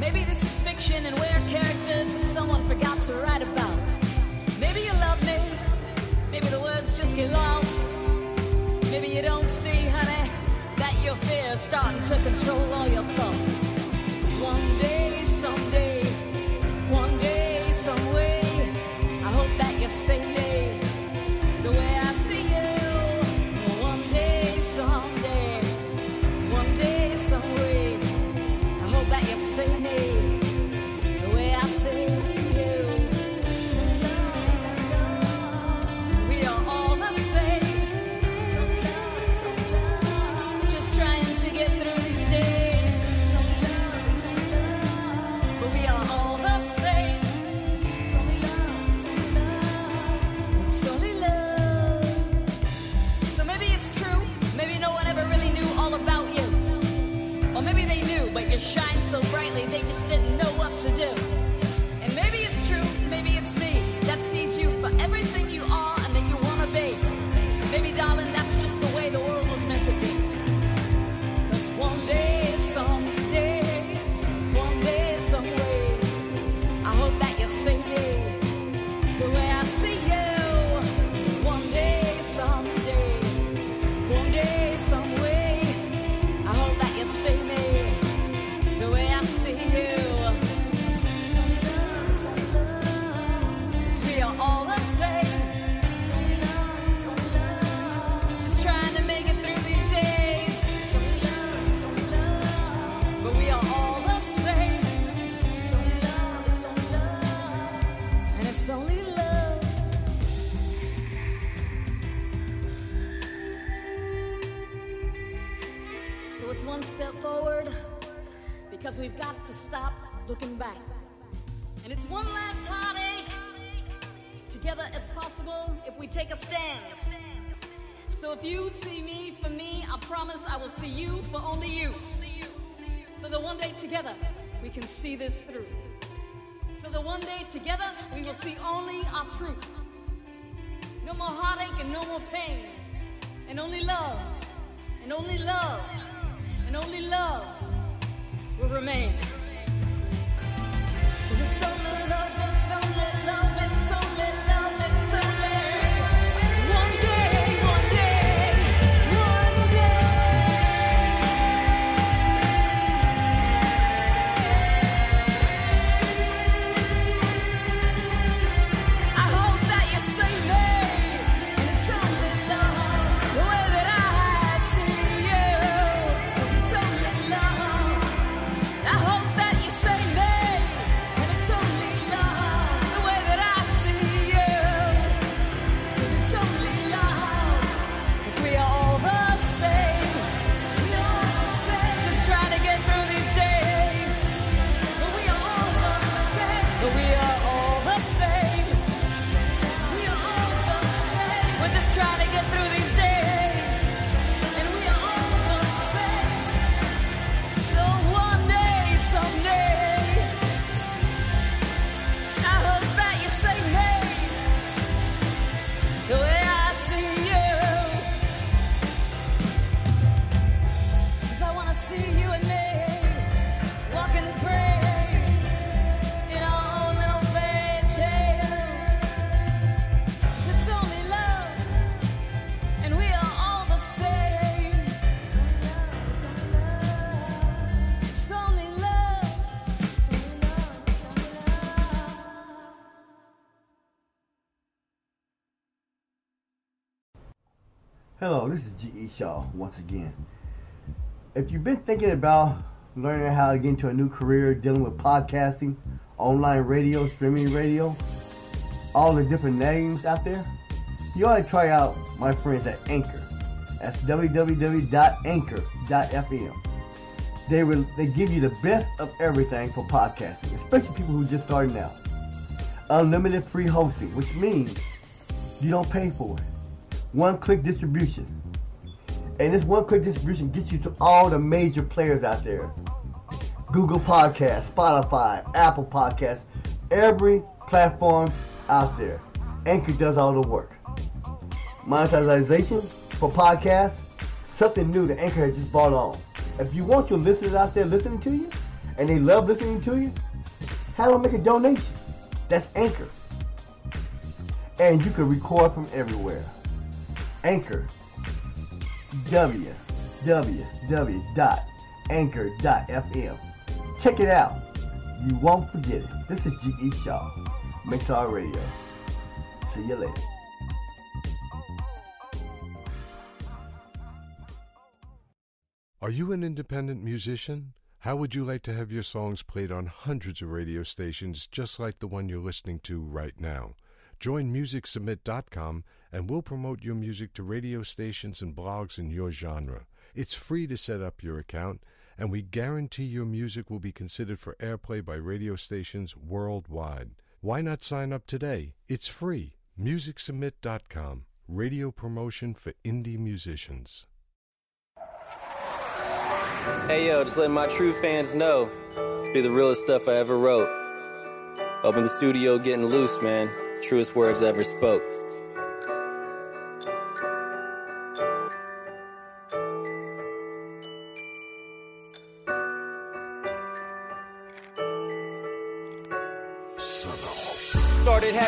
Maybe this is fiction and we're characters that someone forgot to write about. Maybe you love me, maybe the words just get lost. Maybe you don't see, honey, that your fear's starting to control all your thoughts. It's one step forward because we've got to stop looking back. And it's one last heartache. Together it's possible if we take a stand. So if you see me for me, I promise I will see you for only you. So that one day together we can see this through. So that one day together we will see only our truth. No more heartache and no more pain. And only love. And only love. And only love will remain. 'Cause it's only love, Shaw once again. If you've been thinking about learning how to get into a new career dealing with podcasting, online radio, streaming radio, all the different names out there, you ought to try out my friends at Anchor. That's www.anchor.fm. They will they give you the best of everything for podcasting, especially people who just starting out. Unlimited free hosting, which means you don't pay for it one click distribution. And this one click distribution gets you to all the major players out there Google Podcasts, Spotify, Apple Podcasts, every platform out there. Anchor does all the work. Monetization for podcasts, something new that Anchor has just brought on. If you want your listeners out there listening to you, and they love listening to you, have them make a donation. That's Anchor. And you can record from everywhere. Anchor. www.anchor.fm. Check it out. You won't forget it. This is G.E. Shaw, Mixar Radio. See you later. Are you an independent musician? How would you like to have your songs played on hundreds of radio stations just like the one you're listening to right now? Join MusicSubmit.com and we'll promote your music to radio stations and blogs in your genre. It's free to set up your account, and we guarantee your music will be considered for airplay by radio stations worldwide. Why not sign up today? It's free. MusicSubmit.com. Radio promotion for indie musicians. Hey yo, just letting my true fans know. Be the realest stuff I ever wrote. Up in the studio getting loose, man. Truest words I ever spoke.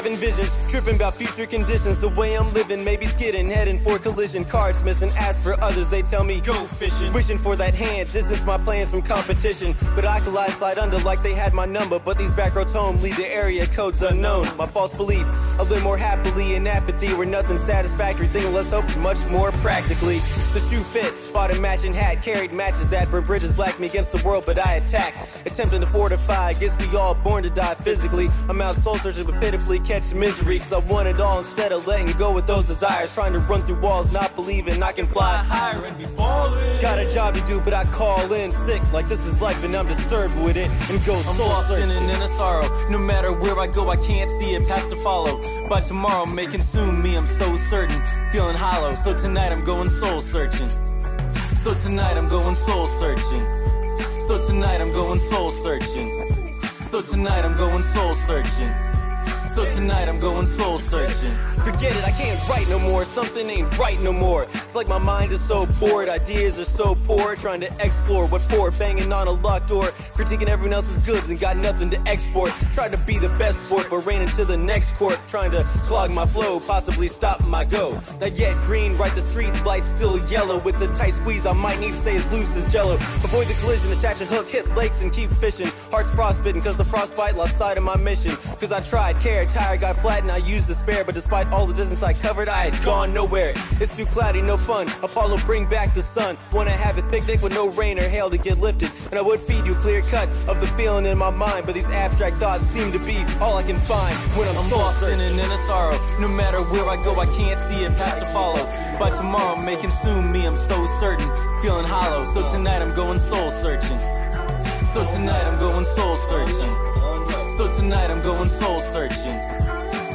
Having visions, tripping about future conditions. The way I'm living, maybe skidding, heading for collision. Cards missing, ask for others, they tell me go fishing. Wishing for that hand, distance my plans from competition. But I collide, slide under like they had my number. But these back roads home lead to area codes unknown. My false belief, I live more happily in apathy where nothing's satisfactory. Thinking let's hope much more practically. The shoe fit, bought a matching hat, carried matches that burn bridges, black me against the world, but I attack. Attempting to fortify, guess we all born to die physically. I'm out soul searching, but pitifully catch misery. Cause I want it all instead of letting go with those desires. Trying to run through walls, not believing I can fly higher and be falling. Got a job to do, but I call in sick. Like this is life and I'm disturbed with it. And go I'm lost in an inner sorrow. No matter where I go, I can't see a path to follow. By tomorrow may consume me, I'm so certain. Feeling hollow, so tonight I'm going soul searching. So tonight I'm going soul searching. So tonight I'm going soul searching. So tonight I'm going soul searching. So tonight I'm going soul searching. Forget it, I can't write no more. Something ain't right no more. It's like my mind is so bored, ideas are so poor. Trying to explore what for, banging on a locked door. Critiquing everyone else's goods and got nothing to export. Tried to be the best sport, but ran into the next court. Trying to clog my flow, possibly stop my go. Not yet green, right the street light still yellow. It's a tight squeeze, I might need to stay as loose as jello. Avoid the collision, attach a hook, hit lakes and keep fishing. Heart's frostbitten, cause the frostbite lost sight of my mission. Cause I tried, cared, tired, got flat, and I used despair. But despite all the distance I covered, I had gone nowhere. It's too cloudy, no fun. Apollo, bring back the sun. Wanna have a picnic with no rain or hail to get lifted. And I would feed you clear cut of the feeling in my mind. But these abstract thoughts seem to be all I can find when I'm, lost in an inner sorrow. No matter where I go, I can't see a path to follow. By tomorrow may consume me, I'm so certain. Feeling hollow, so tonight I'm going soul searching. So tonight I'm going soul searching. So tonight I'm going soul searching.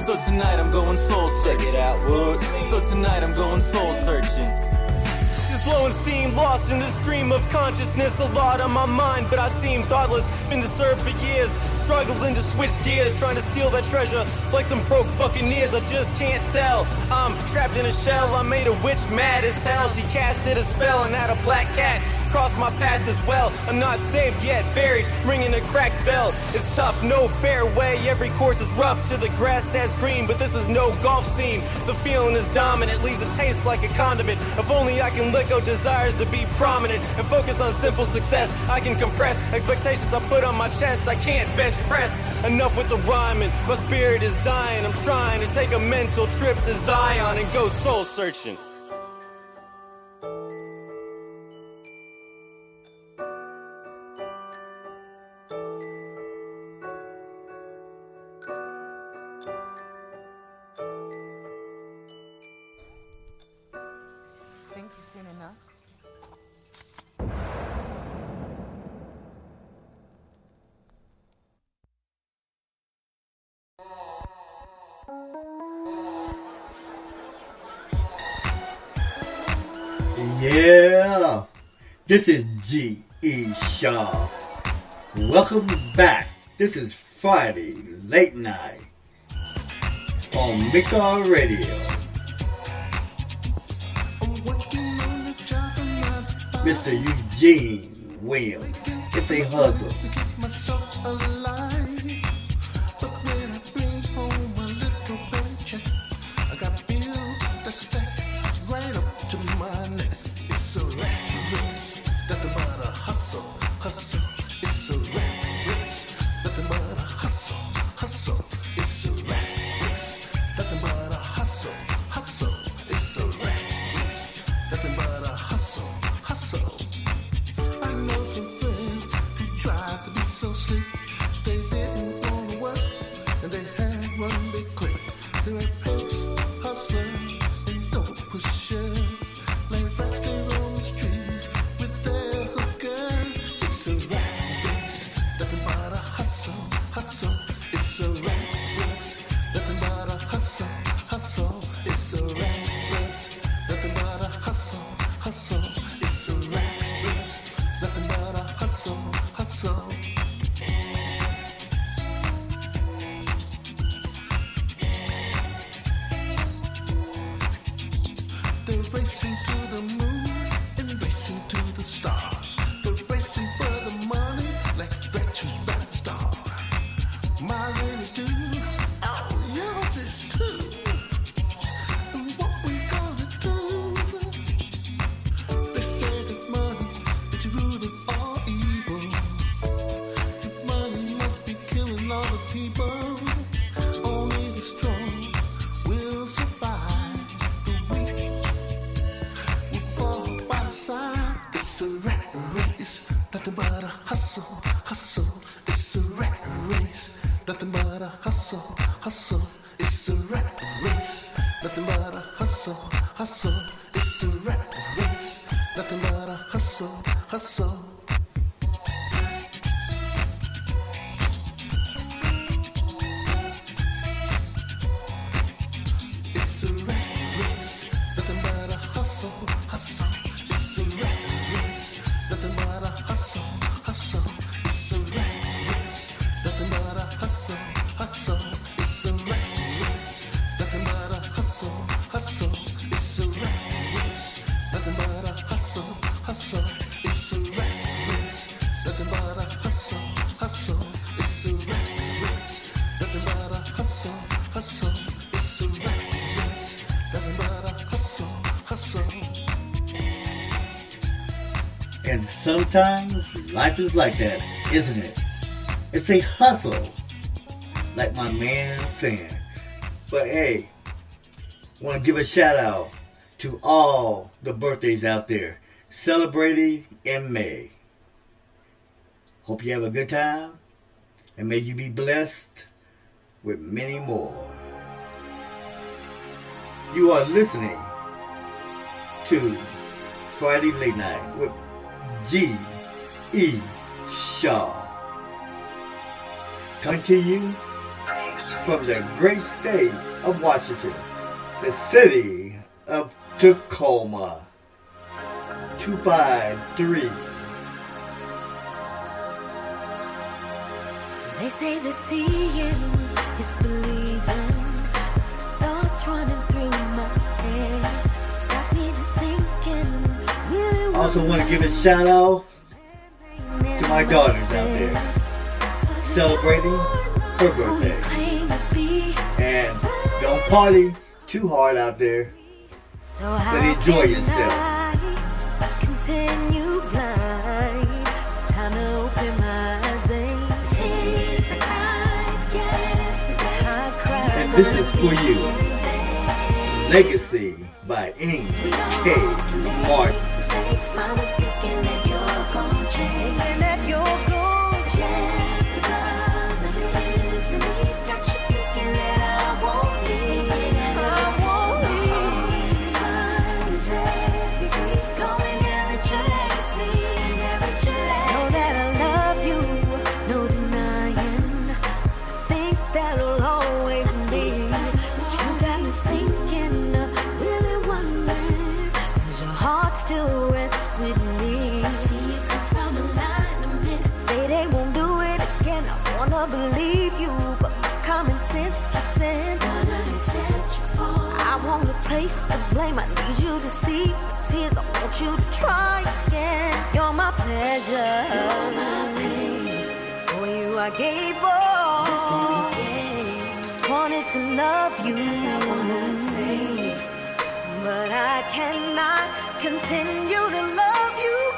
So tonight I'm going soul searching. Check it out, Woods. So tonight I'm going soul searching. Just blowing steam, lost in the stream of consciousness. A lot on my mind, but I seem thoughtless. Been disturbed for years, struggling to switch gears, trying to steal that treasure like some broke buccaneers. I just can't tell. I'm trapped in a shell. I made a witch mad as hell. She casted a spell and had a black cat cross my path as well. I'm not saved yet, buried, ringing a cracked bell. It's tough, no fairway. Every course is rough to the grass that's green, but this is no golf scene. The feeling is dominant, leaves a taste like a condiment. If only I can let go desires to be prominent and focus on simple success. I can compress expectations I put on my chest. I can't bench Enough with the rhyming. My spirit is dying. I'm trying to take a mental trip to Zion and go soul searching. This is G. E. Shaw. Welcome back. This is Friday late night on Mixar Radio. Mr. Eugene Williams. It's a hustle. But sometimes life is like that, isn't it? It's a hustle, like my man saying. But hey, want to give a shout out to all the birthdays out there celebrating in May. Hope you have a good time, and may you be blessed with many more. You are listening to Friday Late Night with G. E. Shaw. Coming to you from the great state of Washington, the city of Tacoma. 253. They say that seeing is believing. Thoughts running Also want to give a shout out to my daughters out there celebrating her birthday. And don't party too hard out there. But enjoy yourself. I continue blind. It's time to open my eyes, babe. Tears I cried yesterday. I cried And this is for you. Legacy by Ing K. Martin. that'll always be. But you got me thinking I really want. Does your heart still rest with me? I see you come from a line of men. Say they won't do it again. I wanna believe you, but my common sense kicks in. Wanna accept you for. I wanna place the blame. I need you to see tears. I want you to try again. You're my pleasure. You're my pain. For you, I gave up to love you. I wanna but I cannot continue to love you.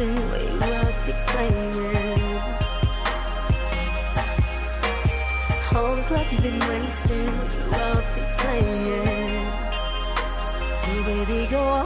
same way we're declaring All this love you've been wasting, you love declaring So baby go on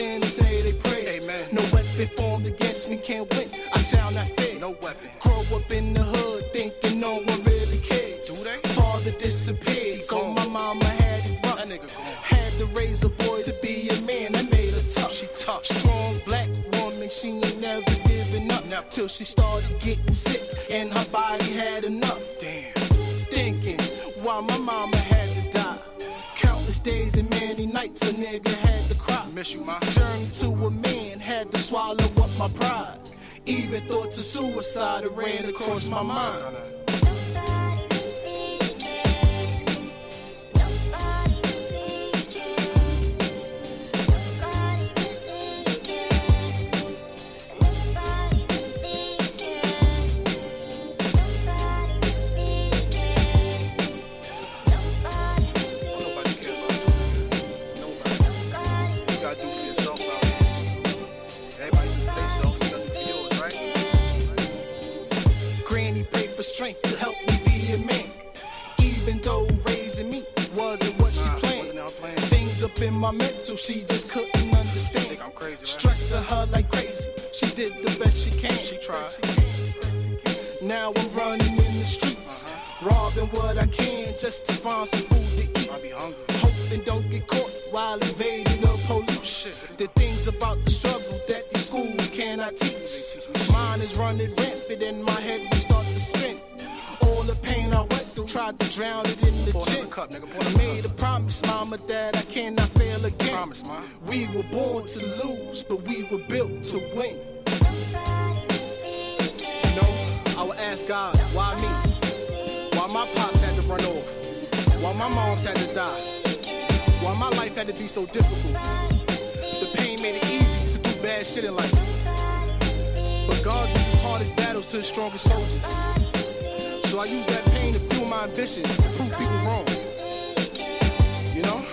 and the sinners say they prayers. Amen. No weapon formed against me can't win. I shall not fear. No weapon. Grow up in the hood thinking no one really cares. Do they? Father disappeared, so my mama had it rough. Nigga. Had to raise a boy to be a man. That made her tough. She tough. Strong black woman, she ain't never giving up. Till she started getting sick and her body had enough. Damn. Thinking why my mama had to die. Countless days and many nights a nigga had. Miss you, ma. Journey to a man had to swallow up my pride. Even thoughts of suicide ran across my mind. Strength to help me be a man. Even though raising me wasn't what she planned. Things up in my mental, she just couldn't understand. Stressing her like crazy. She did the best she can. She tried. Now I'm running in the streets, uh-huh. robbing what I can just to find some food to eat. I be hungry. Hoping don't get caught while evading the police. Oh, the things about the struggle that these schools cannot teach. Mine is running rampant tried to drown it in the. I made a promise, mama, that I cannot fail again. We were born to lose, but we were built to win. You know, I would ask God, why me? Why my pops had to run off? Why my moms had to die? Why my life had to be so difficult? The pain made it easy to do bad shit in life. But God gives his hardest battles to his strongest soldiers. So I use that pain to fuel my ambition to prove people wrong. You know?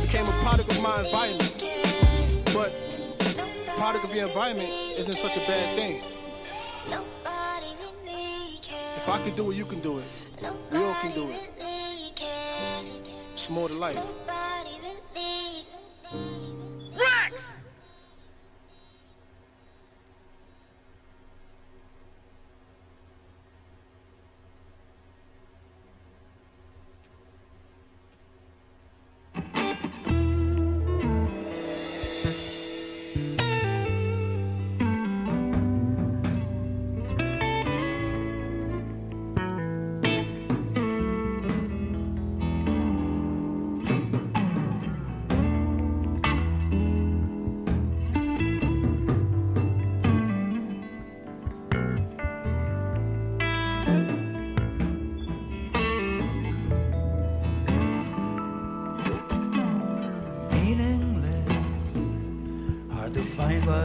Became a product of my environment. But product of your environment isn't such a bad thing. If I can do it, you can do it. We all can do it. It's more to life. Rex!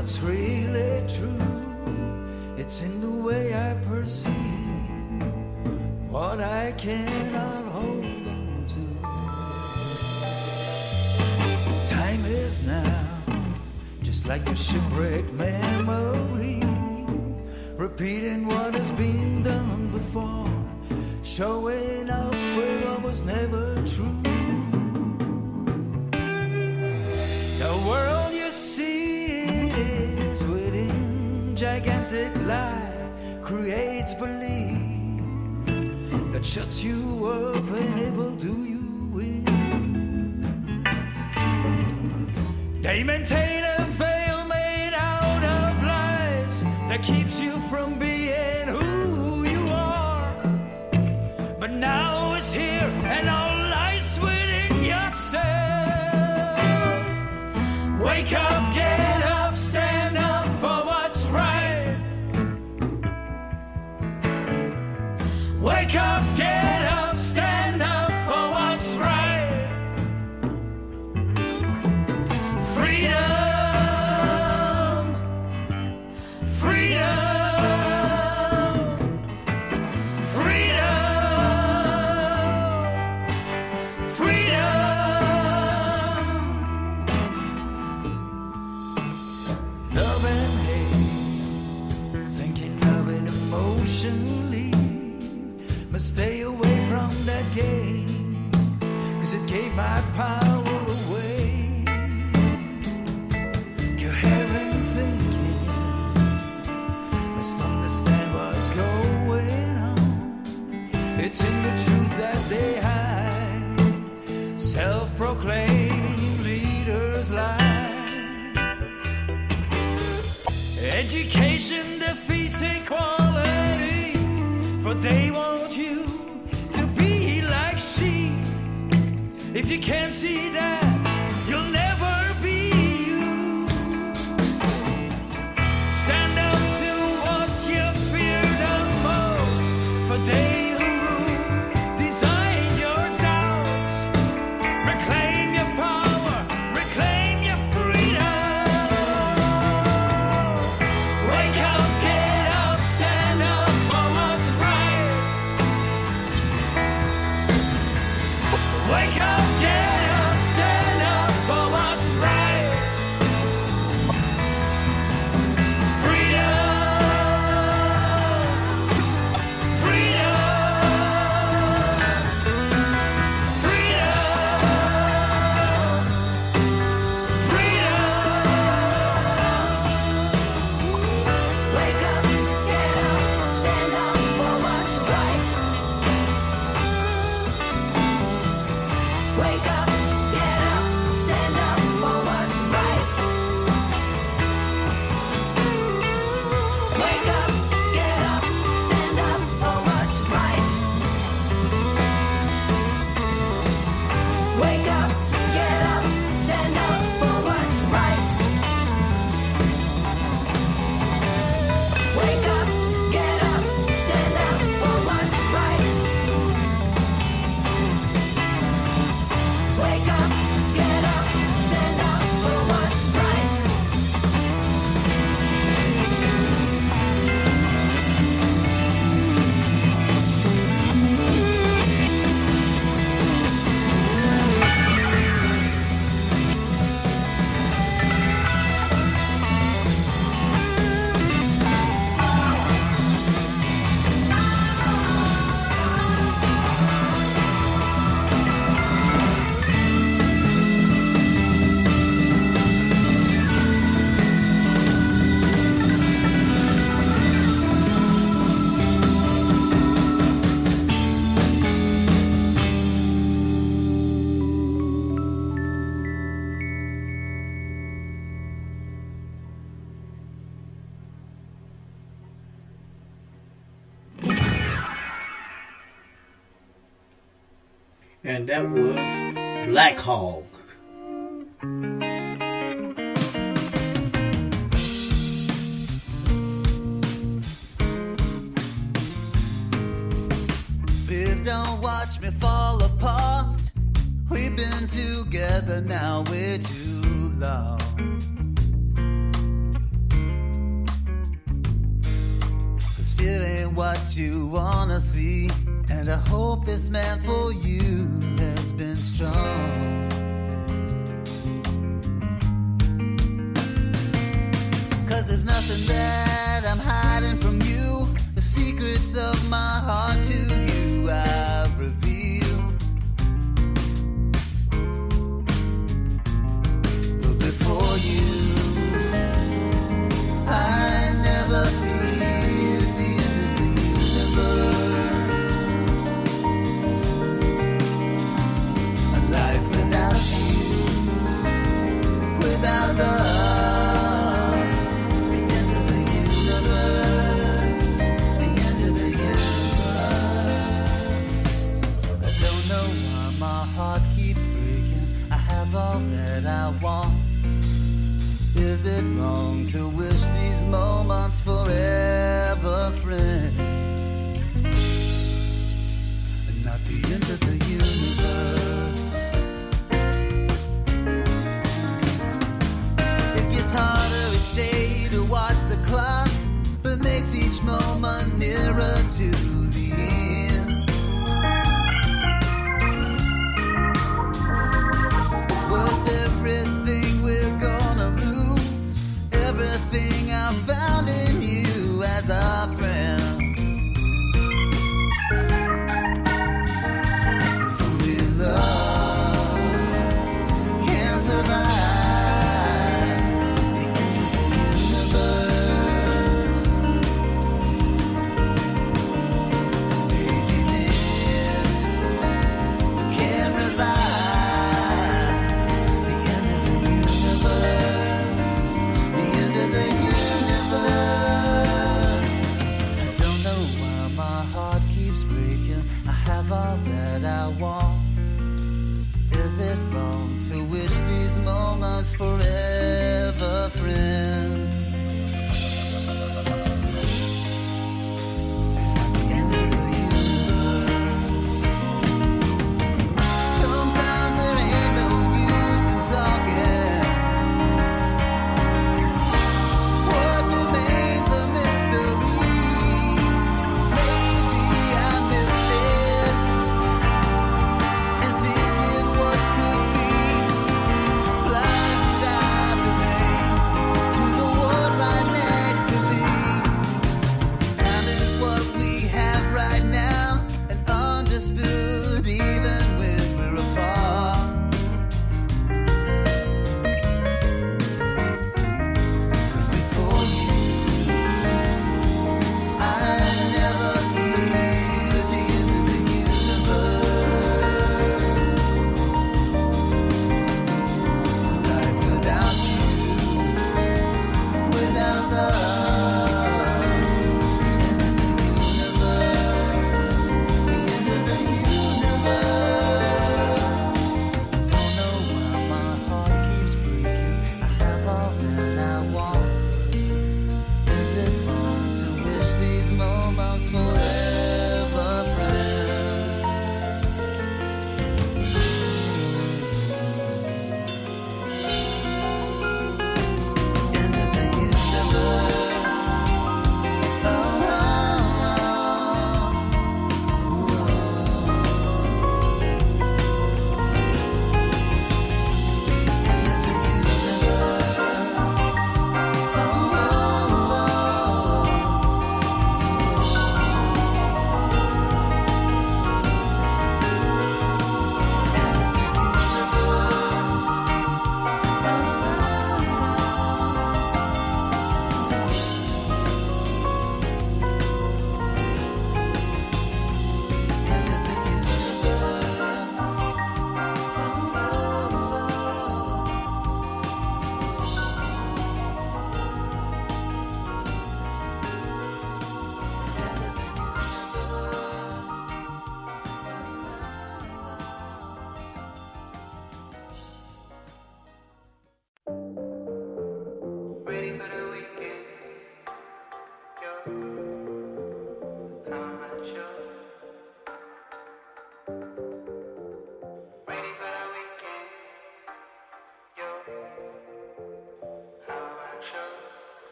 What's really true. It's in the way I perceive what I cannot hold on to. Time is now, just like a shipwrecked memory, repeating what has been done before, showing up where what was never true. Gigantic lie creates belief that shuts you up and able do you win. They maintain a veil made out of lies that keeps you gave my power away. Coherent thinking, must understand what's going on. It's in the truth that they hide. Self-proclaimed leaders lie. Education defeats equality, for they won't. If you can't see that that was Black Hall. Run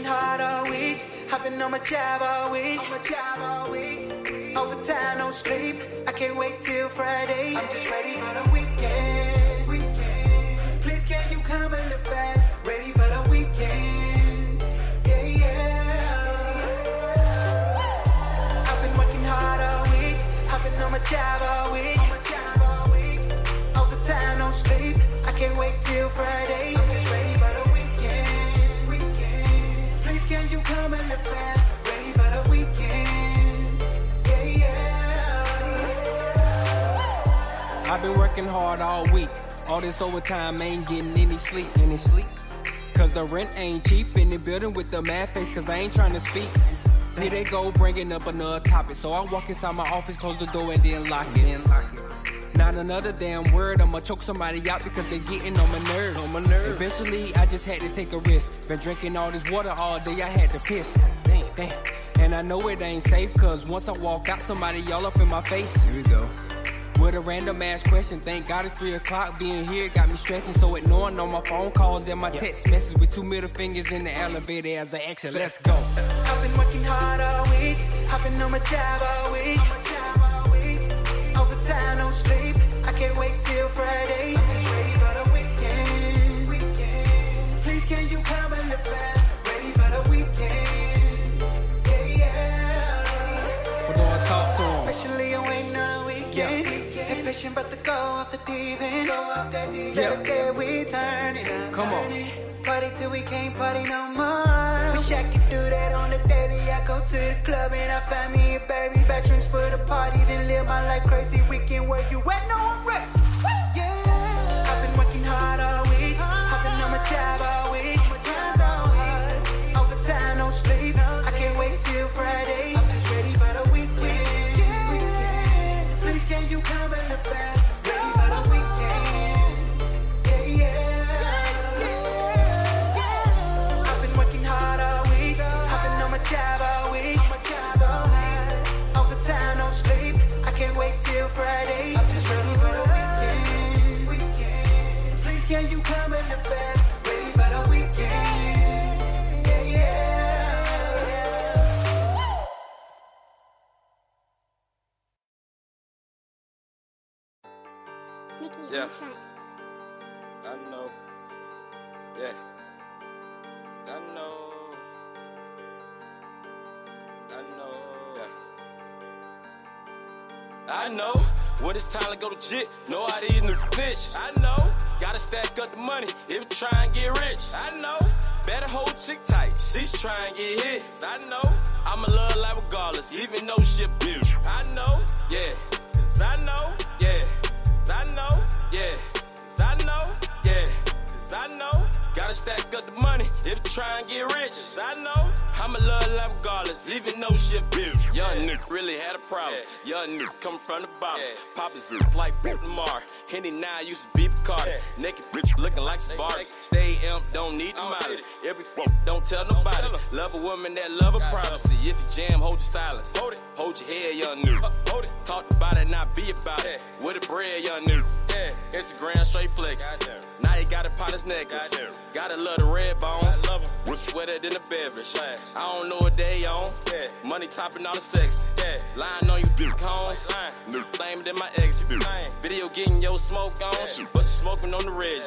working hard all week. I've been on my job all week. On my job all week. Overtime, no sleep. I can't wait till Friday. I'm just ready for the weekend. Weekend. Please can you come a little fast? Ready for the weekend. Yeah, yeah. I've been working hard all week. I've been on my job all week. On my job all week. Overtime, no sleep. I can't wait till Friday. I've been working hard all week. All this overtime ain't getting any sleep, any sleep. Cause the rent ain't cheap in the building with the mad face, cause I ain't trying to speak. Here they go, bringing up another topic. So I walk inside my office, close the door, and then lock it. And lock it. Not another damn word, I'ma choke somebody out because they getting on my nerves. On my nerves. Eventually, I just had to take a risk. Been drinking all this water all day, I had to piss. Damn, damn. And I know it ain't safe, cause once I walk out, somebody y'all up in my face. Here we go. With a random ass question, thank God it's 3 o'clock. Being here got me stretching, so ignoring all my phone calls and my text messages with two middle fingers in the elevator as I exit. Let's go. I've been working hard all week. I've been on my job all week. Sleep. I can't wait till Friday. I'm just ready for the weekend. Please can you come and live fast? Ready for the weekend. Yeah, yeah. Fedora, talk to him. Especially on waiting on a weekend. Impatient but to go off the deep end. Go off that deep end. Yeah. we turn it up. Come on. Party till we can't party no more. Wish I could do that on the daily. I go to the club and I find me a baby. Back drinks for the party, then live my life crazy weekend. Where you at? No, I'm ready. Yeah. I know. Yeah. I know. I know. Yeah. I know when it's time to go to jit. Know how these new bitch. I know. Gotta stack up the money if you try and get rich. I know. Better hold chick tight. She's trying to get hit. I know. I'm a love life regardless, even though she a bitch. I know. Yeah. Cause I know. Yeah. Cause I know. Yeah. Cause I know. Yeah. Cause I know. Gotta stack up the money if you try and get rich. Cause I know. I'm a love life regardless, even though shit bitch. Young nigga really had a problem. Young nigga coming from the bottom. Papa's Zoot like Fort Lamar. Henny now used to be Bacardi. Naked bitch looking like Spark. Stay imp, don't need the molly. Every fuck, don't tell nobody. Love a woman that love her privacy. If you jam, hold your silence. Hold it. Hold your head, young nigga. Hold it. Talk about it, not be about it. With a bread, young nigga. Yeah. Instagram straight flex. Now you got it upon his necklace. Gotta love the red bones. Love them. Wetter than a beverage. I don't know what they on. Yeah. Money topping all the sex. Yeah. Lying on you, dick. New flamed in my ex. Video getting your smoke on. But you smoking on the reg.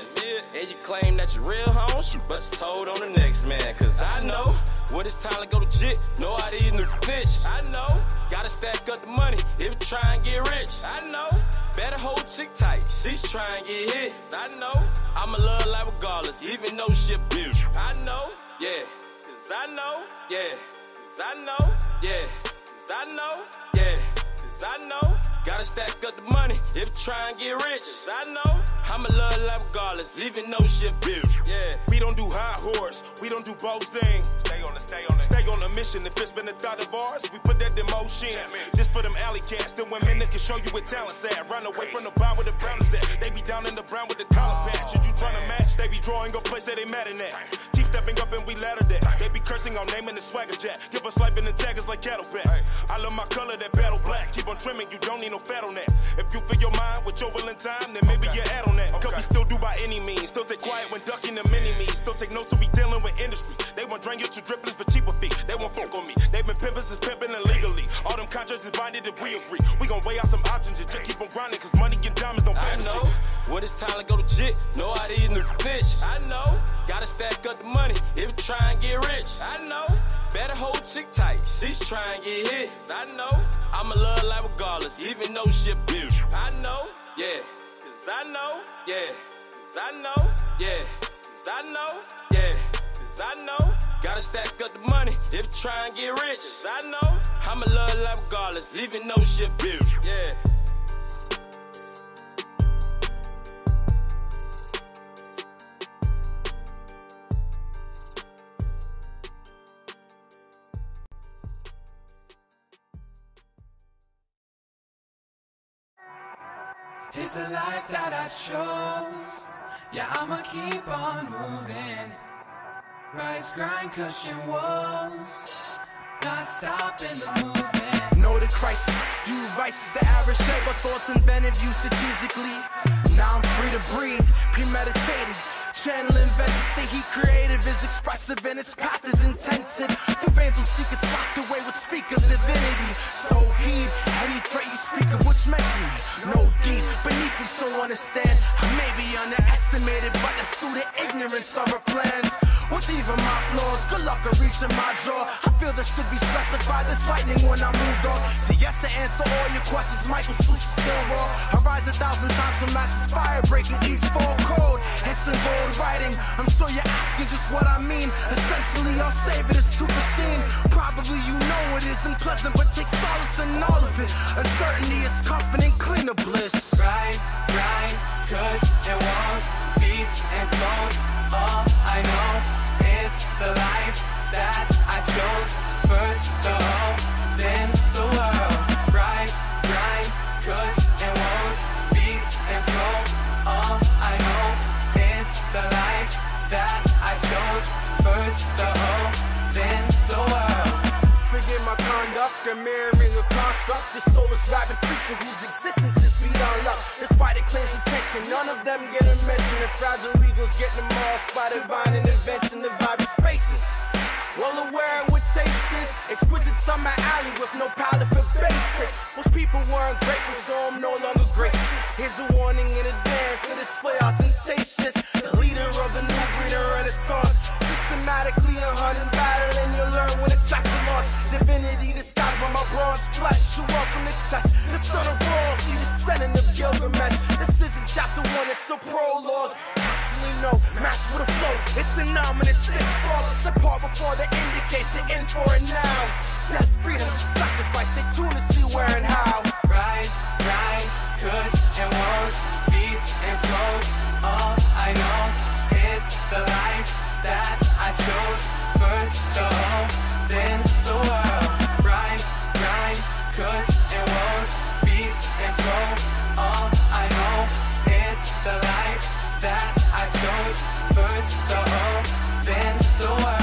And you claim that you're real home. But you told on the next man. Cause I know when it's time to go to jit. Know how these new bitch. I know. Gotta stack up the money if you try and get rich. I know. Better hold chick tight. She's trying to get hit. I know. I'ma love life regardless, even though she a bitch. I know. Yeah. Cause I know. Yeah. Cause I know. Yeah. Cause I know. Yeah. Cause I know. Gotta stack up the money if you try and get rich. Cause I know. I'm a love life regardless, even though shit bitch. Yeah. We don't do high horse, we don't do both things. Stay on it, stay on it. Stay on the mission. If it's been a thought of ours, we put that in motion. This for them alley cats, the women that can show you where talent's at. Run away from the bar with the brown is at. They be down in the brown with the collar patch. Should you tryna match? They be drawing a place that they mad in at. Keep stepping up and we ladder that. They be cursing on naming the swagger jack. Give us life and the taggers like cattle pack. I love my color, that battle black. Keep on trimming, you don't need no fat on that. If you fill your mind with your will and time, then maybe you add on that. Cause we still do by any means. Still take quiet when ducking the mini me's. Still take notes when we dealing with industry. They want drain your two dribblers for cheaper fee. They won't fuck on me. They been pimping since pimping illegally. All them contracts is binded if we agree. We gon' weigh out some options and just keep on grinding. Cause money and diamonds don't I know when it's time to go to jit. Know how these new bitch. I know. Gotta stack up the money if you try and get rich. I know. Better hold chick tight. She's trying to get hit. I know. I'm a love life regardless, even though shit a. I know. Yeah. Cause I know. Yeah. Cause I know. Yeah. Cause I know. Yeah. Cause I know. Gotta stack up the money if you try and get rich. Cause I know. I'm a love life regardless, even though shit a. Yeah. It's the life that I chose. Yeah, I'ma keep on moving. Rise, grind, cushion walls. Not stopping the movement. Know the crisis. View vices, the average shape of thoughts invented, view strategically. Now I'm free to breathe, premeditated. Channeling vengeance, think he creative is expressive and its path is intensive. Through veins of secrets locked away with speak of divinity. So heed any threat you speak of which mention me. No deed beneath me, so understand. I may be underestimated, but that's through the ignorance of our plans. With even my flaws, good luck at reaching my jaw. I feel this should be specified. This lightning when I moved on. See, yes, to answer all your questions, Michael Seuss is still raw. I rise a thousand times from mass fire, breaking each fall code. It's in gold writing. I'm sure you're asking just what I mean. Essentially, I'll save it as too pristine. Probably you know it isn't pleasant, but take solace in all of it. Uncertainty is confident, cleaner bliss. Rise, grind, kush and walls, beats and flows. All I know, it's the life that I chose. First the hope, then the world. Rise, grind, kush and walls, beats and flow. All I know, it's the life that I chose. First the hope, then the world. Forget my conduct, a mirroring a construct. This soulless rapping creature whose existence is beyond luck. Despite it claims attention, none of them get a mention. The fragile eagles get them all by divine intervention of vibrant spaces. Well aware of what taste is, exquisite summer alley with no palate for basic. Most people weren't grateful, so I'm no longer gracious. Here's a warning in advance to display ostentatious. The leader of the new breed of renaissance. Systematically a hunting battle, and you'll learn when it's to launch. Divinity disguised by my bronze flesh. You're welcome to test the son of Ra, see the descendant of Gilgamesh. This isn't chapter one, it's a prologue. Actually, no, match with a flow. It's an ominous fall. The part before the indication, in for it now. Death, freedom, sacrifice, stay tuned to see where and how. Rise, grind, kush and woes, beats and flows. All I know, it's the life that I chose. First the hope, then the world. Rise, grind, kush and woes, beats and flow. All I know, it's the life that I chose. First the hope, then the world.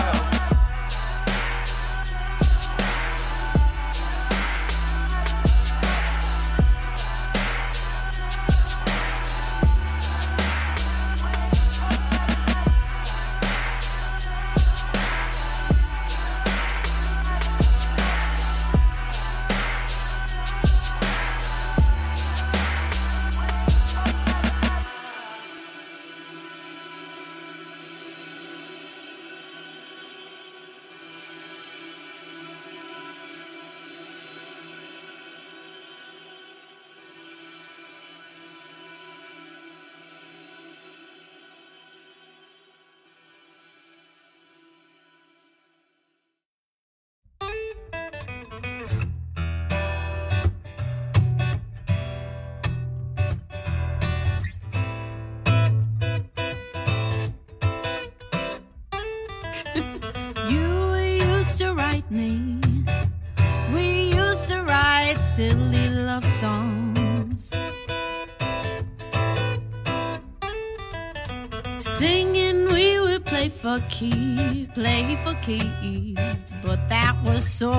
For keeps, play for keeps, but that was so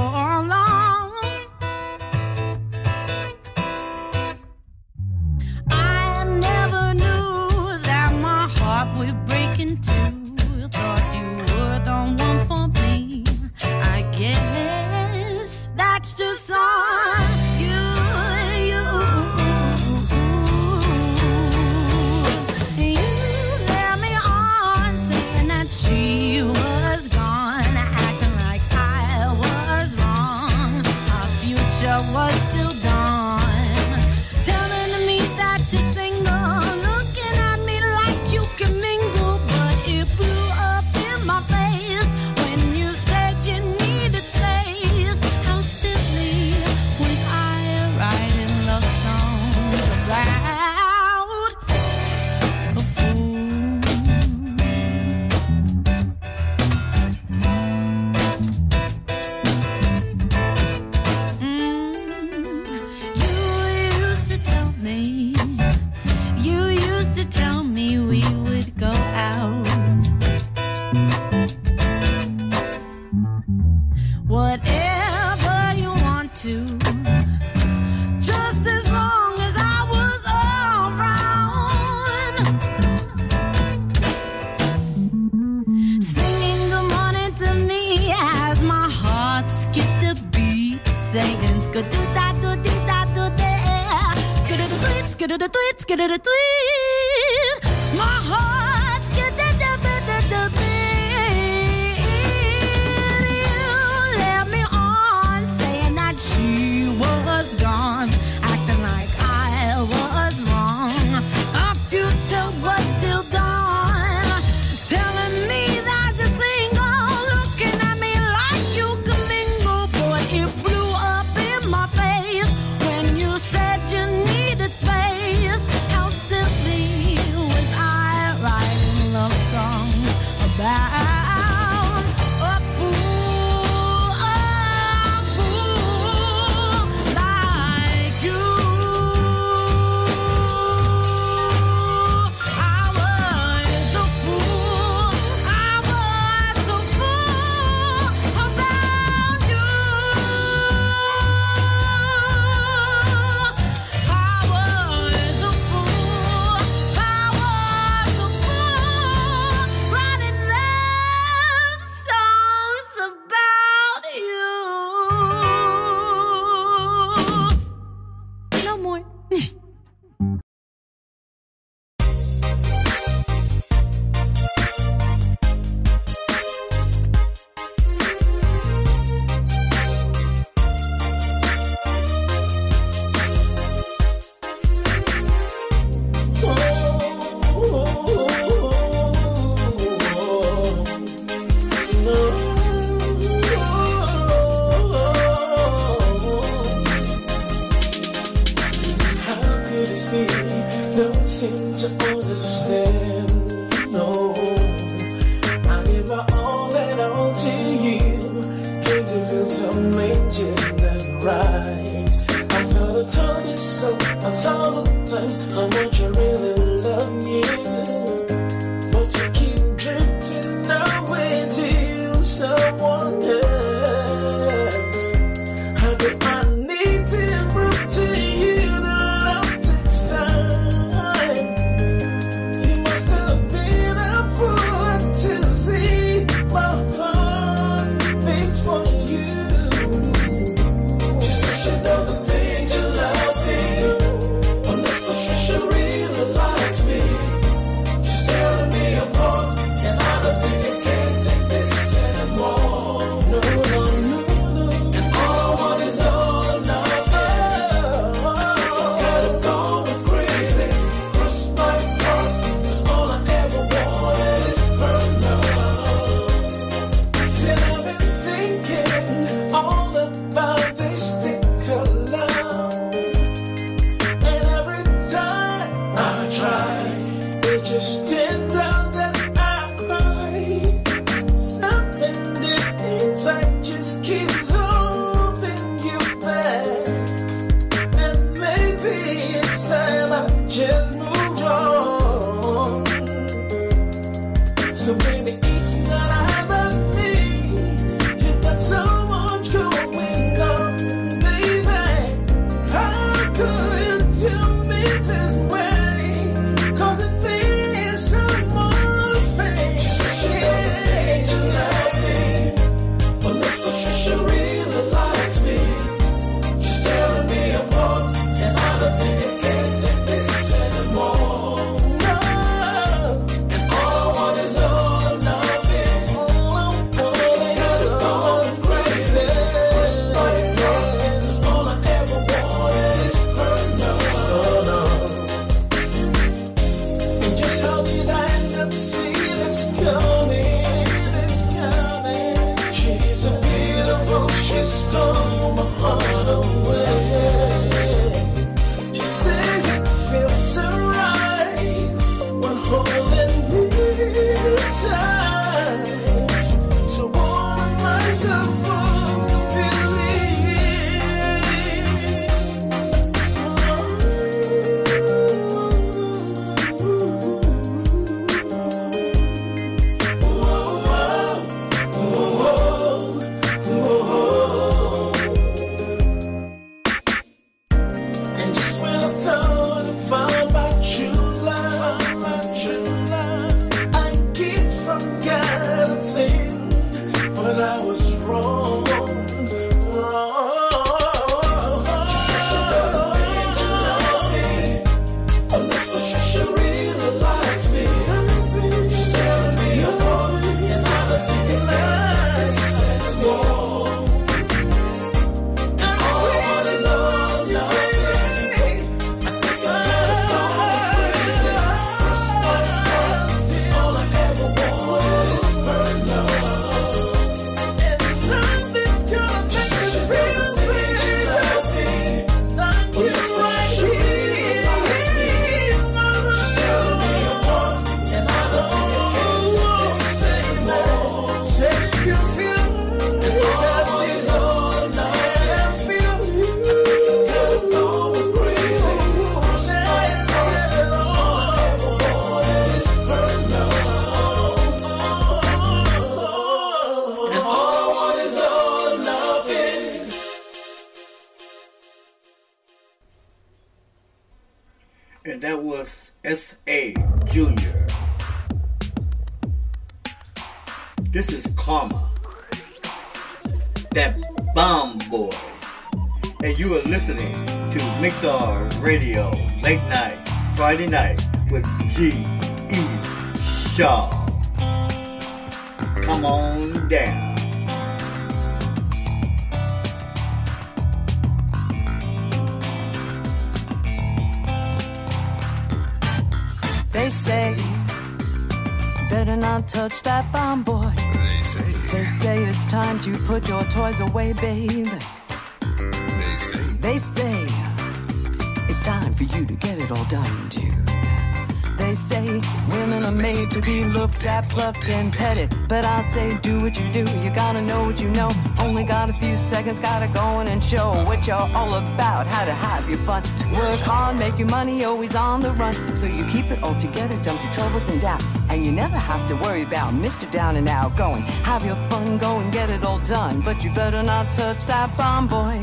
your money, always on the run. So you keep it all together, dump your troubles and doubt. And you never have to worry about Mr. Down and Out going. Have your fun, go and get it all done. But you better not touch that bomb, boy.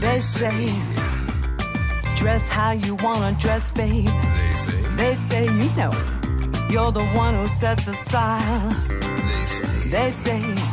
They say, dress how you wanna dress, babe. They say, they say you know, you're the one who sets the style. They say, they say,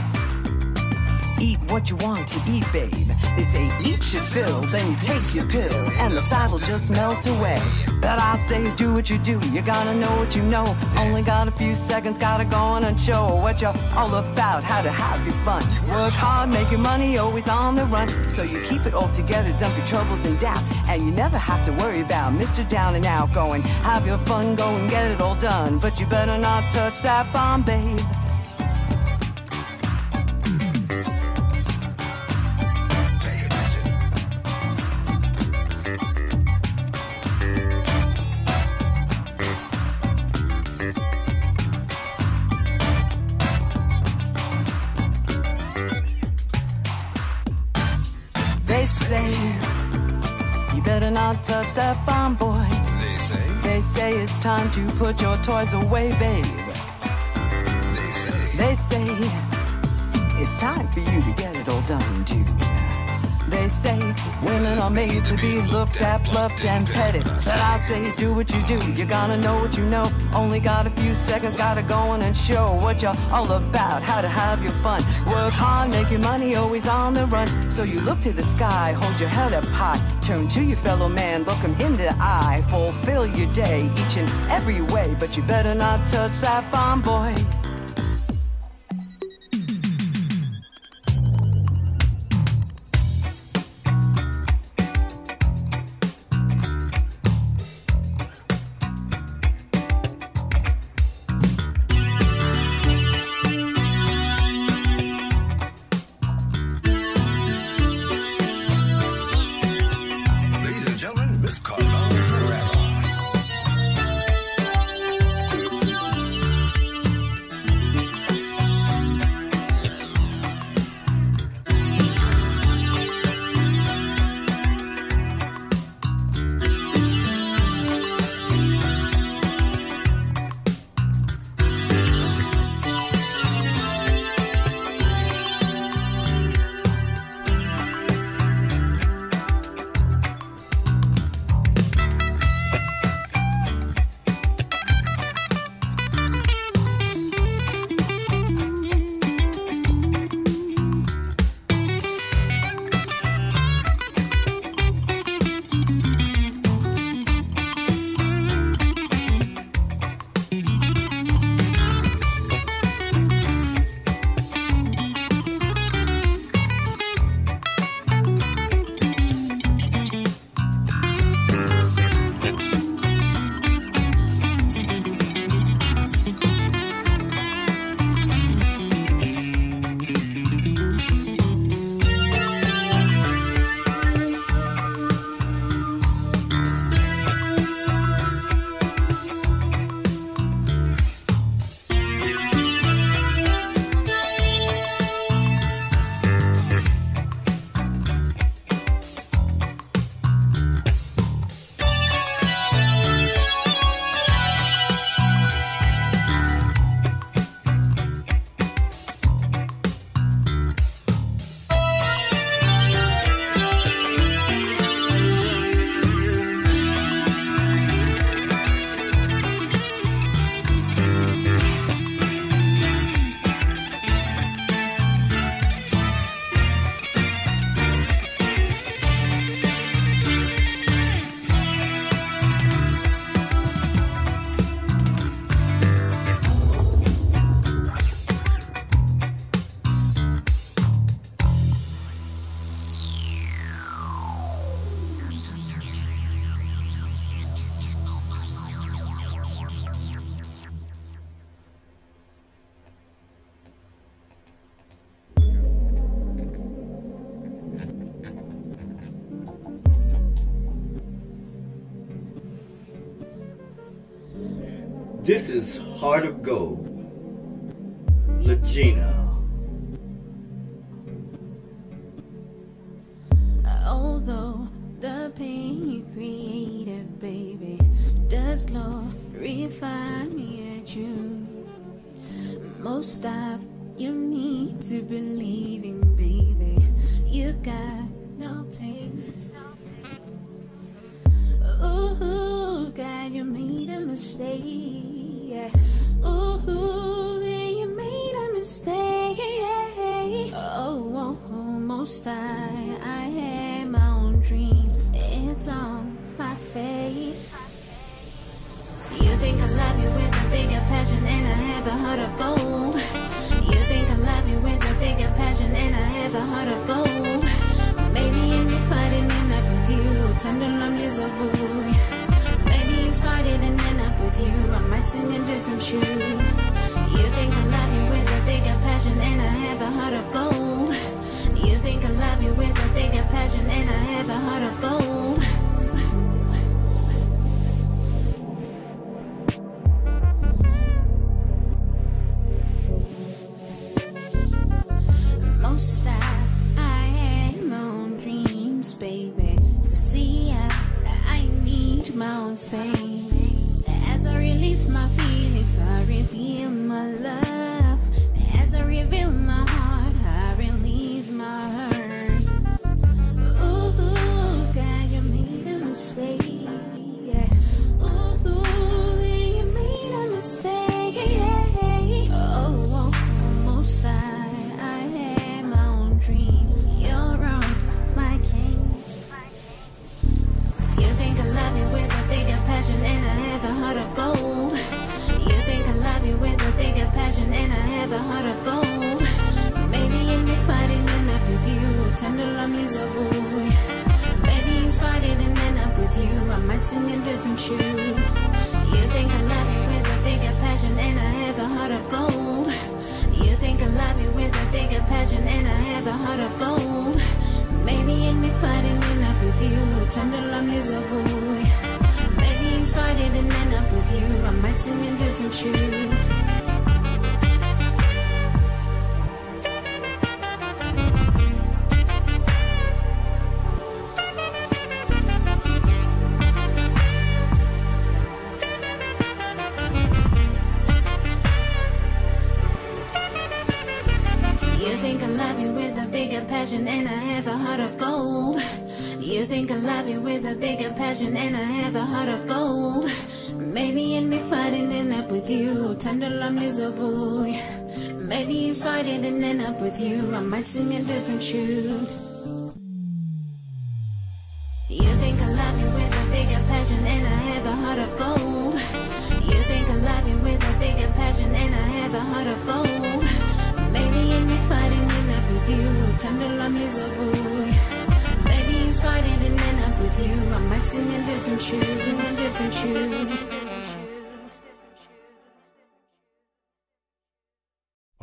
eat what you want to eat, babe. They say, eat your fill, then take your pill, and the fat'll just melt away. But I say, do what you do, you gotta know what you know. Only got a few seconds, gotta go on and show what you're all about, how to have your fun. Work hard, make your money, always on the run. So you keep it all together, dump your troubles and doubt. And you never have to worry about Mr. Down and Out going. Have your fun, go and get it all done. But you better not touch that bomb, babe. Made to be looked at, plucked, and petted. But I say do what you do. You gotta know what you know. Only got a few seconds, gotta go on and show what you're all about. How to have your fun. Work hard, make your money, always on the run. So you look to the sky, hold your head up high. Turn to your fellow man, look him in the eye. Fulfill your day each and every way. But you better not touch that bomb, boy. You, I might sing a different tune.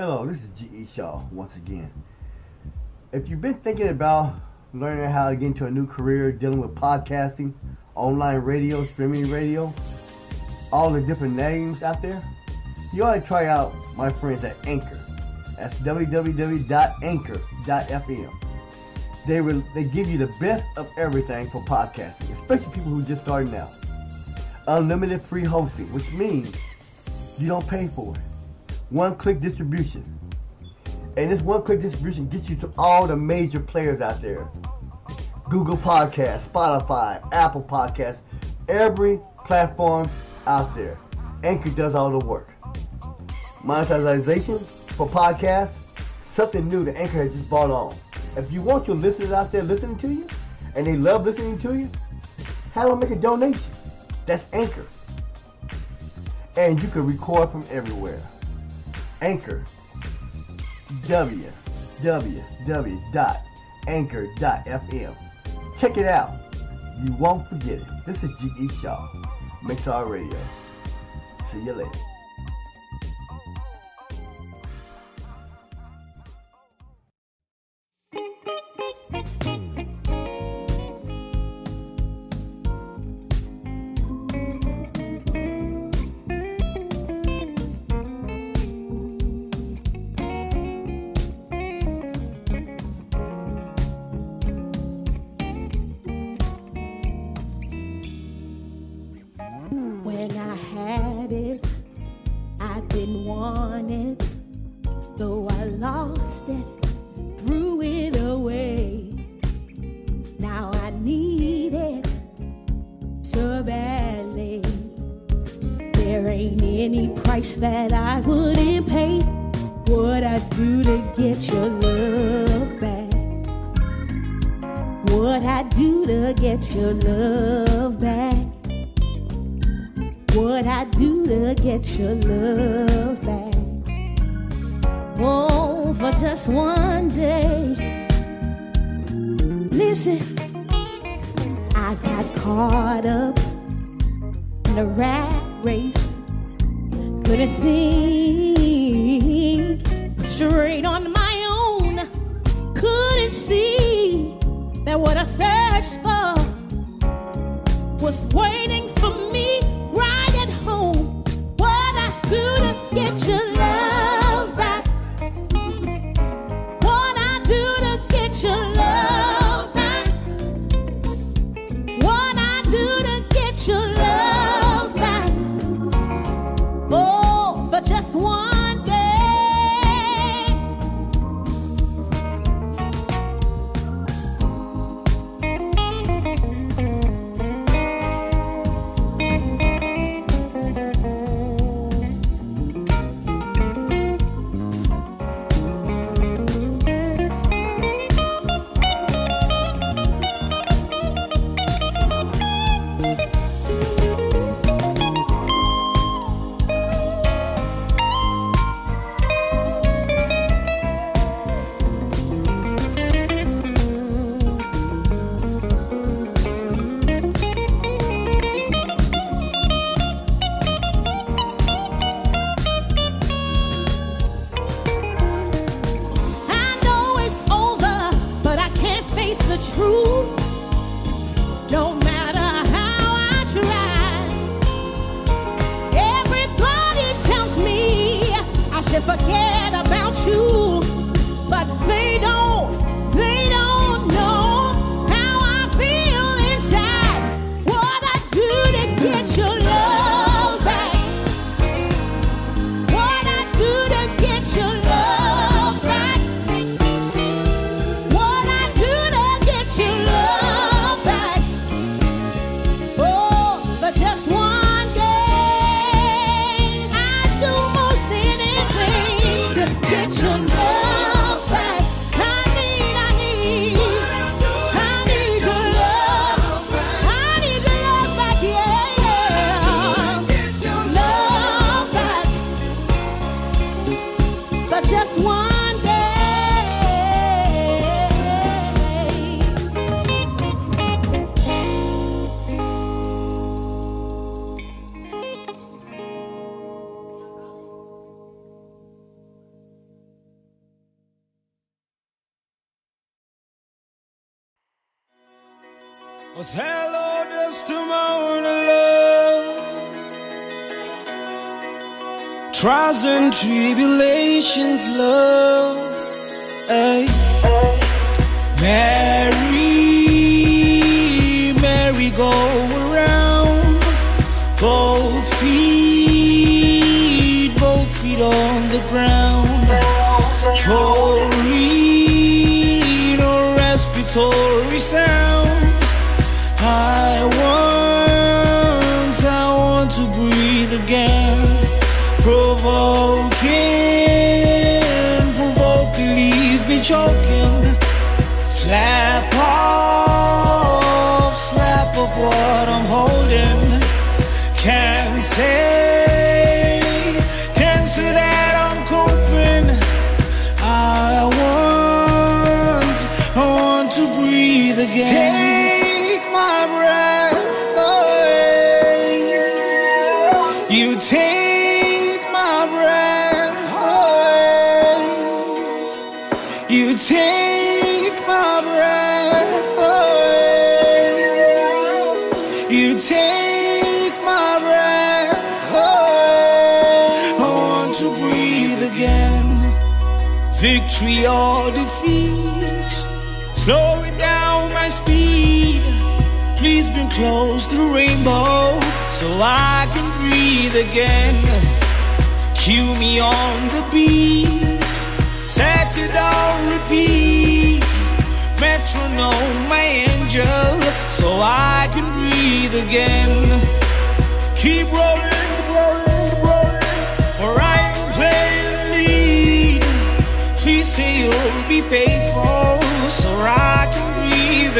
Hello, this is G.E. Shaw once again. If you've been thinking about learning how to get into a new career dealing with podcasting, online radio, streaming radio, all the different names out there, you ought to try out my friends at Anchor. That's www.anchor.fm. They will they give you the best of everything for podcasting, especially people who just starting out. Unlimited free hosting, which means you don't pay for it one click distribution. And this one click distribution gets you to all the major players out there Google Podcasts, Spotify, Apple Podcasts, every platform out there. Anchor does all the work. Monetization for podcasts, something new that Anchor has just bought on. If you want your listeners out there listening to you, and they love listening to you, have them make a donation. That's Anchor. And you can record from everywhere. Anchor. www.anchor.fm. Check it out. You won't forget it. This is G.E. Shaw. Mixar Radio. See you later. to forget.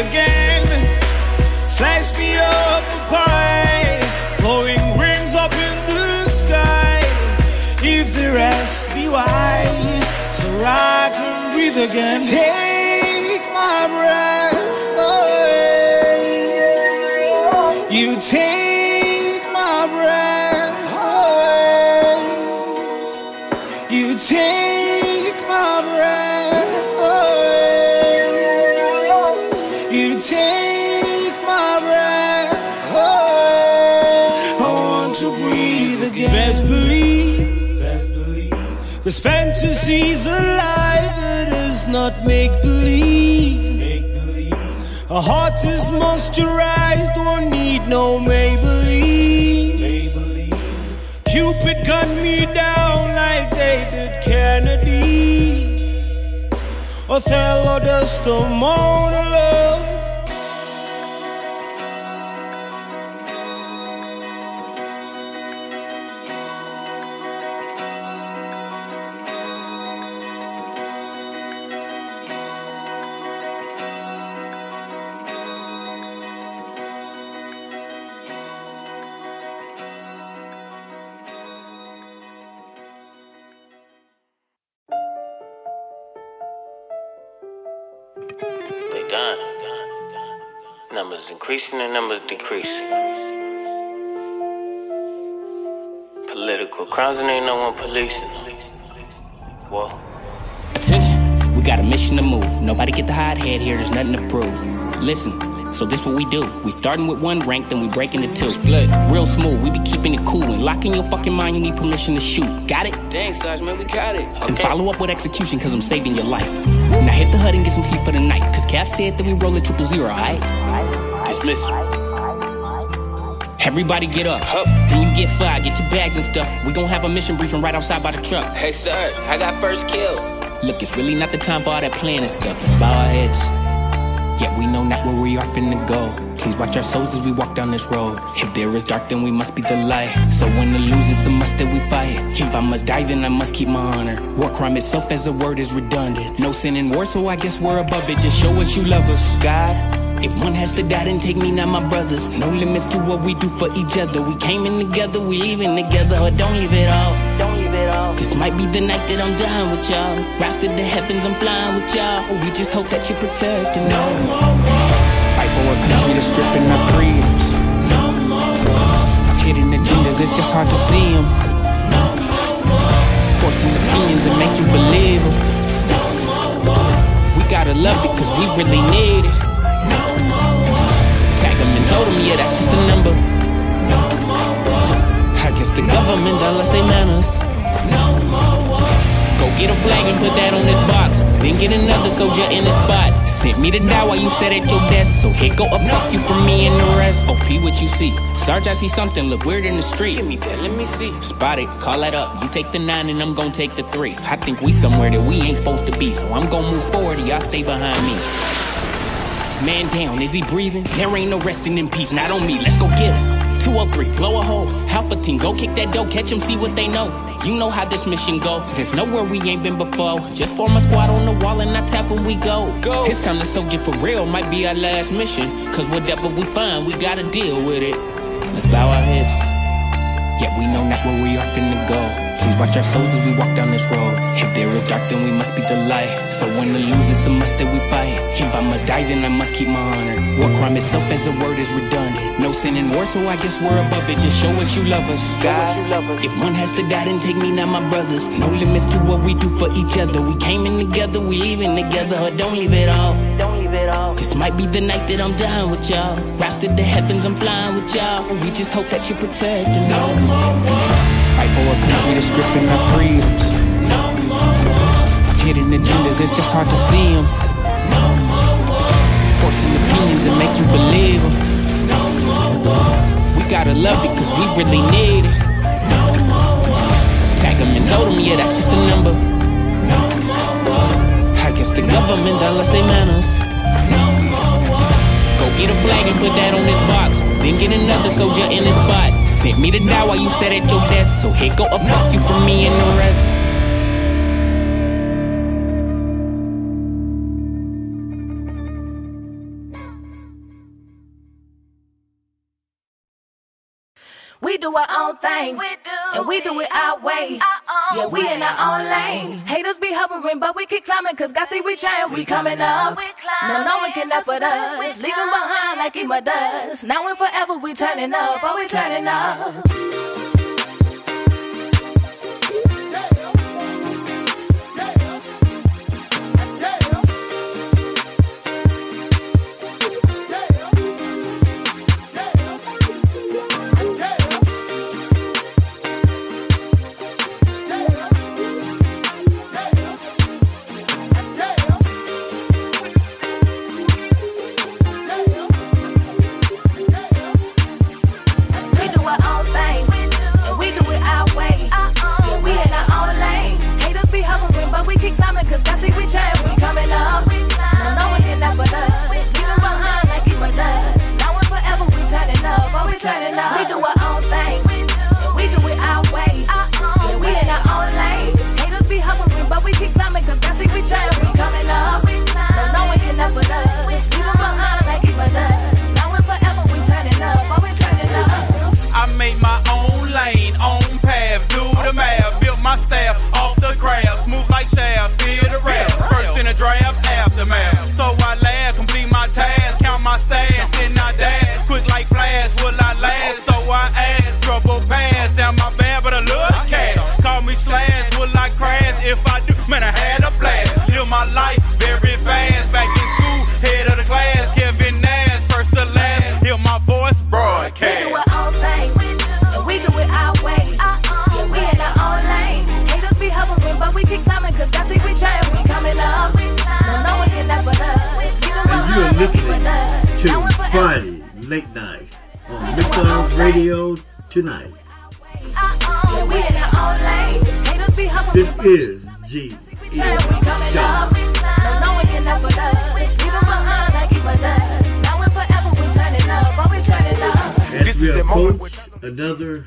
Again. Slice me up a pie, blowing rings up in the sky. If they ask me why, so I can breathe again. Take my breath fantasy's alive, it is not make believe. A heart is moisturized, don't need no Maybelline. Cupid gunned me down like they did Kennedy. Othello does the Mona love. Increasing and numbers decreasing. Political crimes and ain't no one policing. Whoa. Attention, we got a mission to move. Nobody get the hot head here, there's nothing to prove. Listen, so this what we do. We starting with one rank, then we breaking it two. Split. Real smooth, we be keeping it cool. And locking your fucking mind, you need permission to shoot. Got it? Dang, Sarge, man, we got it. Okay. Then follow up with execution, cause I'm saving your life. Now hit the hut and get some sleep for the night. Cause Cap said that we roll a triple zero, alright? Everybody get up. Then you get fired, get your bags and stuff. We gon' have a mission briefing right outside by the truck. Hey, sir, I got first kill. Look, it's really not the time for all that planning stuff. Let's bow our heads. Yet we know not where we are finna go. Please watch our souls as we walk down this road. If there is dark, then we must be the light. So when the lose, it's a must that we fight. If I must die, then I must keep my honor. War crime itself as a word is redundant. No sin in war, so I guess we're above it. Just show us you love us. God, if one has to die, then take me, not my brothers. No limits to what we do for each other. We came in together, we leaving together. Or don't leave it all. Don't leave it all. This might be the night that I'm done with y'all. Rise to the heavens, I'm flying with y'all. Oh, we just hope that you protect and no more war. Fight for a country that's stripping our freedoms. No more war. Hidden agendas, it's just hard to see them. No more war. Forcing opinions and make you believe them. No more war. We gotta love it cause we really need it. No more war. Tag them and told yeah, that's just a number. No more war. I guess the government don't let they manners. No more war. Go get a flag and put that on this box. Then get another soldier in the spot. Sent me to die while you sat at your desk. So here go a fuck you from me and the rest. OP, what you see? Sarge, I see something look weird in the street. Give me that, let me see. Spot it, call that up. You take the nine and I'm gonna take the three. I think we somewhere that we ain't supposed to be. So I'm gonna move forward, and y'all stay behind me. Man down, is he breathing? There ain't no resting in peace, not on me. Let's go get him. 203, blow a hole. Alpha team, go kick that dough, catch them, see what they know. You know how this mission go. There's nowhere we ain't been before. Just form a squad on the wall and I tap when we go. Go. It's time to soldier for real, might be our last mission. Cause whatever we find, we gotta deal with it. Let's bow our heads. Yet we know not where we are finna go. Please watch our souls as we walk down this road. If there is dark, then we must be the light. So when the lose, it's a must that we fight. If I must die, then I must keep my honor. War crime itself as a word is redundant. No sin in war, so I guess we're above it. Just show us you love us. God, if one has to die, then take me, not my brothers. No limits to what we do for each other. We came in together, we leaving together. Don't leave it all. Don't leave it all. This might be the night that I'm down with y'all. Rise to the heavens, I'm flying with y'all. We just hope that you protect and no more war. Fight for a country that's stripping our freedoms. No more war. Hidden agendas, it's just hard to see them. No more war. Forcing opinions and make you believe them. No more war. We gotta love it cause we really need it. No more war. Tag them and told them, yeah, that's just a number. No more war. I guess the government that lost their manners. Get a flag and put that on this box. Then get another soldier in the spot. Sent me to die while you sat at your desk. So here go a fuck you from me and the rest. We do our own thing. We do. And we do it our way. Uh-uh. yeah, we in our own lane. Haters be hovering, but we keep climbing, cause God see we trying, we coming up. We No, no one can afford us. Leaving behind like must does. Now and forever we turning up, always turning up. Turning up, always turning. As we approach another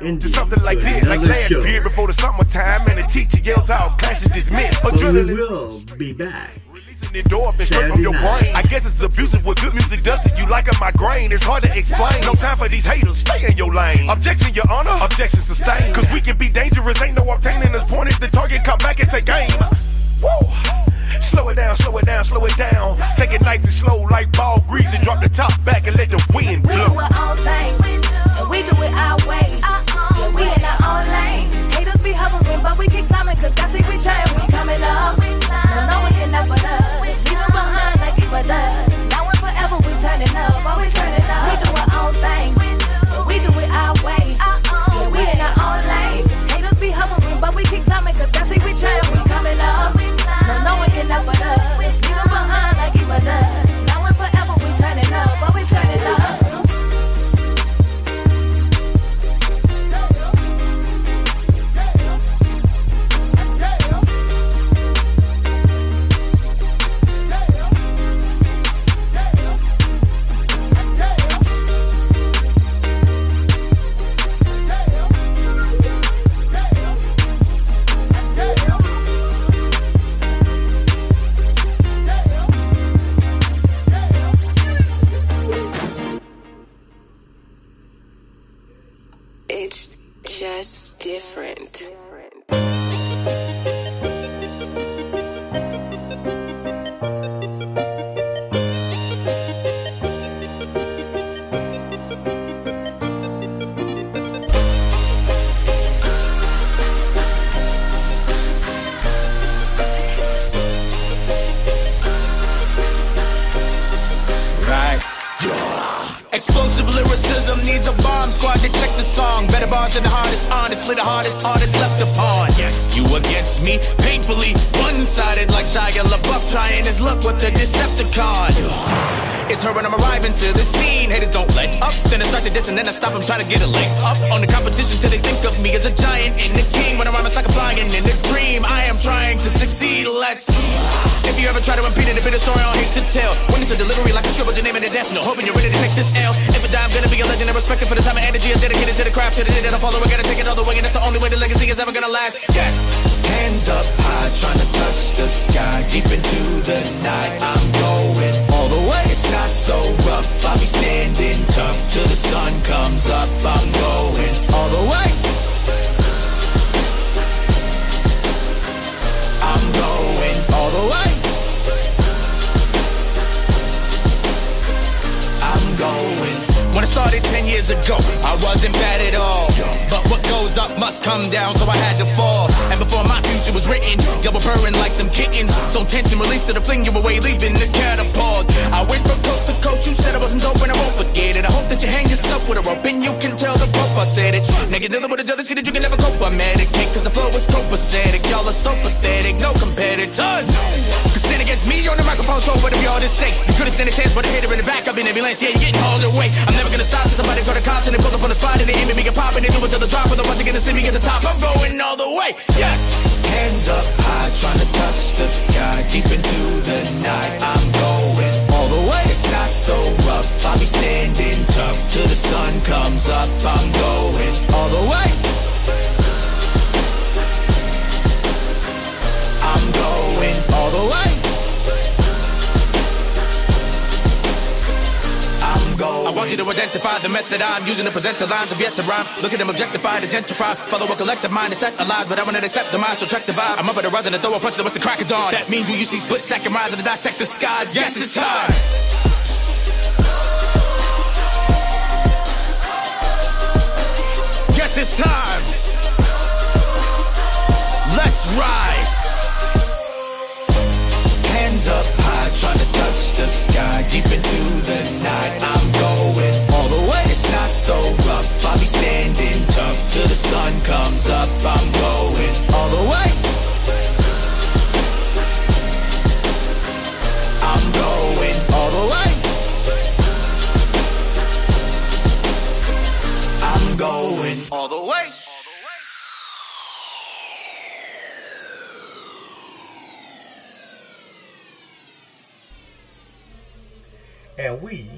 ending Something like this, like last show. year before the summertime, and the teacher yells out, classes dismissed. But we will be back. The door up and straight from your brain. I guess it's abusive what good music does to you like a migraine. It's hard to explain. No time for these haters. Stay in your lane. Objection, your honor. Objection sustained. Cause we can be dangerous. Ain't no obtaining us If The target come back and take aim. Woo! Slow it down, slow it down, slow it down. Take it nice and slow like ball grease and drop the top back and let the wind blow. We do our own thing, and we do it our way. Yeah, we in our own lane. Be hovering, but we keep climbing, cause God see we trying, we coming up. No, one can afford us. Leaving behind like he must does. Now and forever we turning up, always turning up. We do our own thing, Shia LaBeouf trying his luck with the Decepticon. It's her when I'm arriving to the scene. Haters don't let up. Then I start to diss and then I stop. I'm trying to get a leg up on the competition till they think of me as a giant in the king. When I rhyme, it's like I'm flying in a dream. I am trying to succeed. Let's. If you ever try to impede it, a bit of story I don't hate to tell. When it's a delivery like a scribble, your name in the death note. Hoping you're ready to take this L. If I die, I'm gonna be a legend and respected for the time and energy is dedicated to the craft. To the day that I follow, I gotta take it all the way, and that's the only way the legacy is ever gonna last. Yes. Hands up high, trying to touch the sky. Deep into the night, I'm going all the way. It's not so rough. I'll be standing tough till the sun comes up. I'm going all the way. When I started 10 years ago, I wasn't bad at all. But what goes up must come down, so I had to fall. And before my future was written, y'all were purring like some kittens. So tension released to the fling you away, leaving the catapult. I went from coast to coast, you said I wasn't dope and I won't forget it. I hope that you hang yourself with a rope and you can tell the Pope I said it. Nigga dealing with a jealousy that you can never cope. I medicate, cause the flow is copacetic. Y'all are so pathetic, no competitors. Cause against me on the microphone, so whatever y'all just say. You could've stand a chance, but a hater in the back, I've been ambulance, yeah, you getting hauled away. I'm never gonna stop till somebody call the cops and they pull up on the spot and they aim at me and pop and they do it till the drop. But the ones that gonna see me at the top, I'm going all the way. Yes! Hands up high, trying to touch the sky. Deep into the night, I'm going all the way. It's not so rough, I'll be standing tough till the sun comes up. I'm going all the way. I'm going all the way. I'm. I want you to identify the method I'm using to present the lines of yet to rhyme. Look at them objectified, identify. Follow a collective mind and set alive, but I want to accept the mind, so track the vibe. I'm up at the rise and throw a punch was the crack of dawn. That means you see split second rise and dissect the skies. Yes, it's time. It's time. Let's rise. Hands up high, trying to touch the sky. Deep into the night, I'll be standing tough till the sun comes up. I'm going all the way. I'm going all the way. I'm going all the way. and we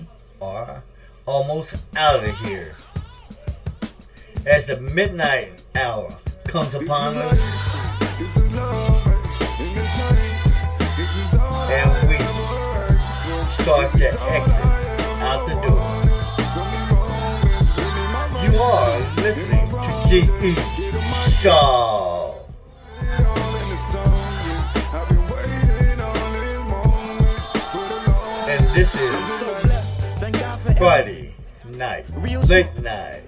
are almost out of here. As the midnight hour comes upon us, and we start to exit out the door. You are listening to G.E. Shaw. And this is Friday night, late night.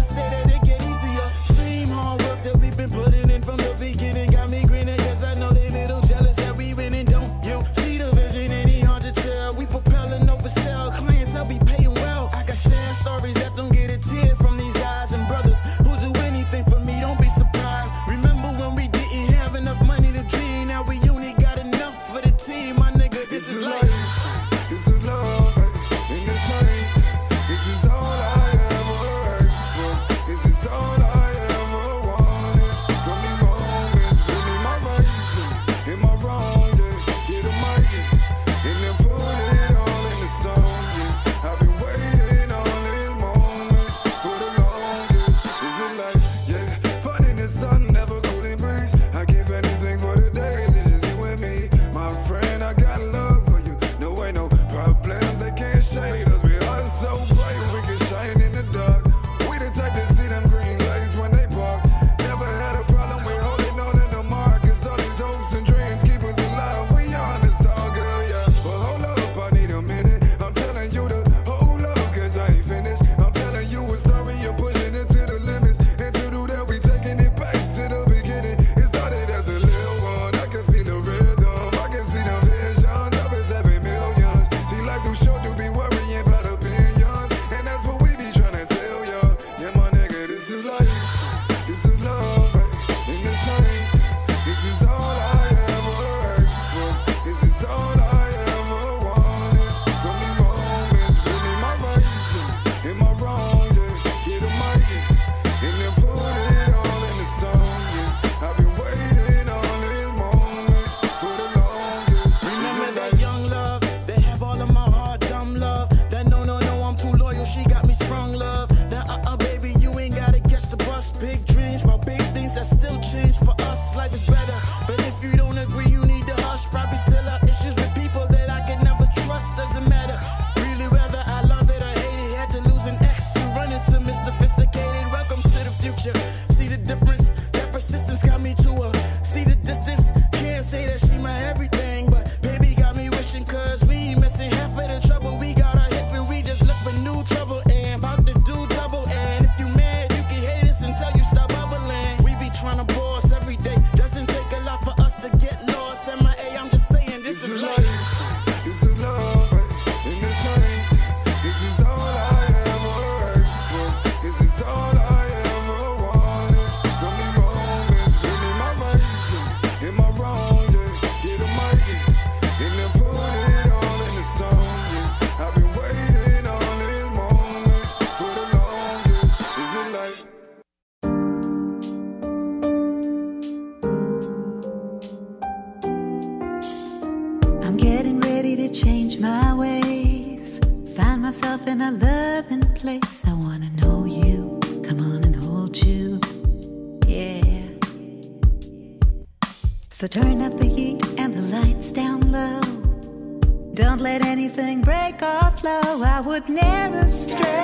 would never stray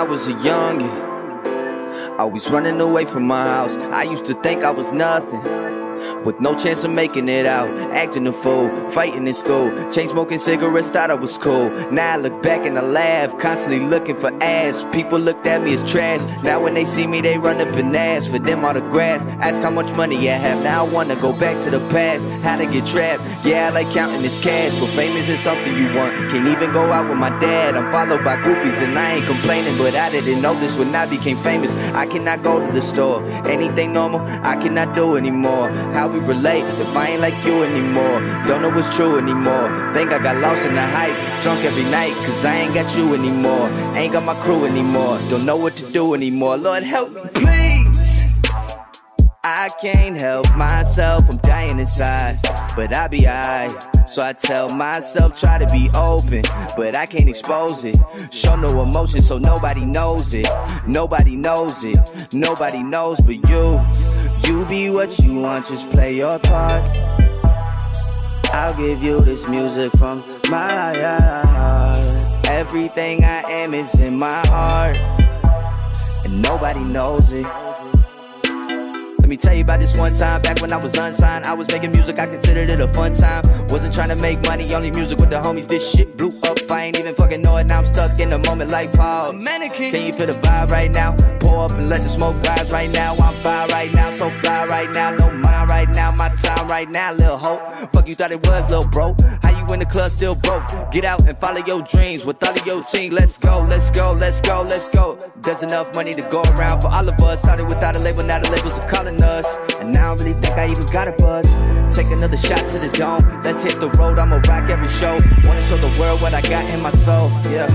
I was a youngin'. Always running away from my house. I used to think I was nothing. With no chance of making it out, acting a fool, fighting in school, chain smoking cigarettes, thought I was cool. Now I look back and I laugh, constantly looking for ass. People looked at me as trash. Now when they see me, they run up and ask for them all the grass. Ask how much money I have. Now I wanna go back to the past. How to get trapped? Yeah, I like counting this cash, but famous is something you want. Can't even go out with my dad. I'm followed by groupies and I ain't complaining, but I didn't know this when I became famous. I cannot go to the store. Anything normal, I cannot do anymore. How we relate if I ain't like you anymore? Don't know what's true anymore. Think I got lost in the hype, drunk every night, cause I ain't got you anymore. Ain't got my crew anymore. Don't know what to do anymore. Lord help me, please. I can't help myself, I'm dying inside, but I be alright. So I tell myself, try to be open, but I can't expose it. Show no emotion, so nobody knows it. Nobody knows it, nobody knows but you. You be what you want, just play your part. I'll give you this music from my heart. Everything I am is in my heart, and nobody knows it. Let me tell you about this one time back when I was unsigned. I was making music, I considered it a fun time. Wasn't trying to make money, only music with the homies. This shit blew up, I ain't even fucking know it. Now I'm stuck in the moment like Paul. Mannequin. Can you feel the vibe right now? Pour up and let the smoke rise right now. I'm fire right now, so fly right now. No mind right now, my time right now, little hope. Fuck you thought it was, little bro. How you in the club still broke? Get out and follow your dreams with all of your team. Let's go, let's go, let's go, let's go. There's enough money to go around for all of us. Started without a label, now the labels are calling us. And I don't really think I even got a buzz. Take another shot to the dome. Let's hit the road, I'ma rock every show. Wanna show the world what I got in my soul. Yeah,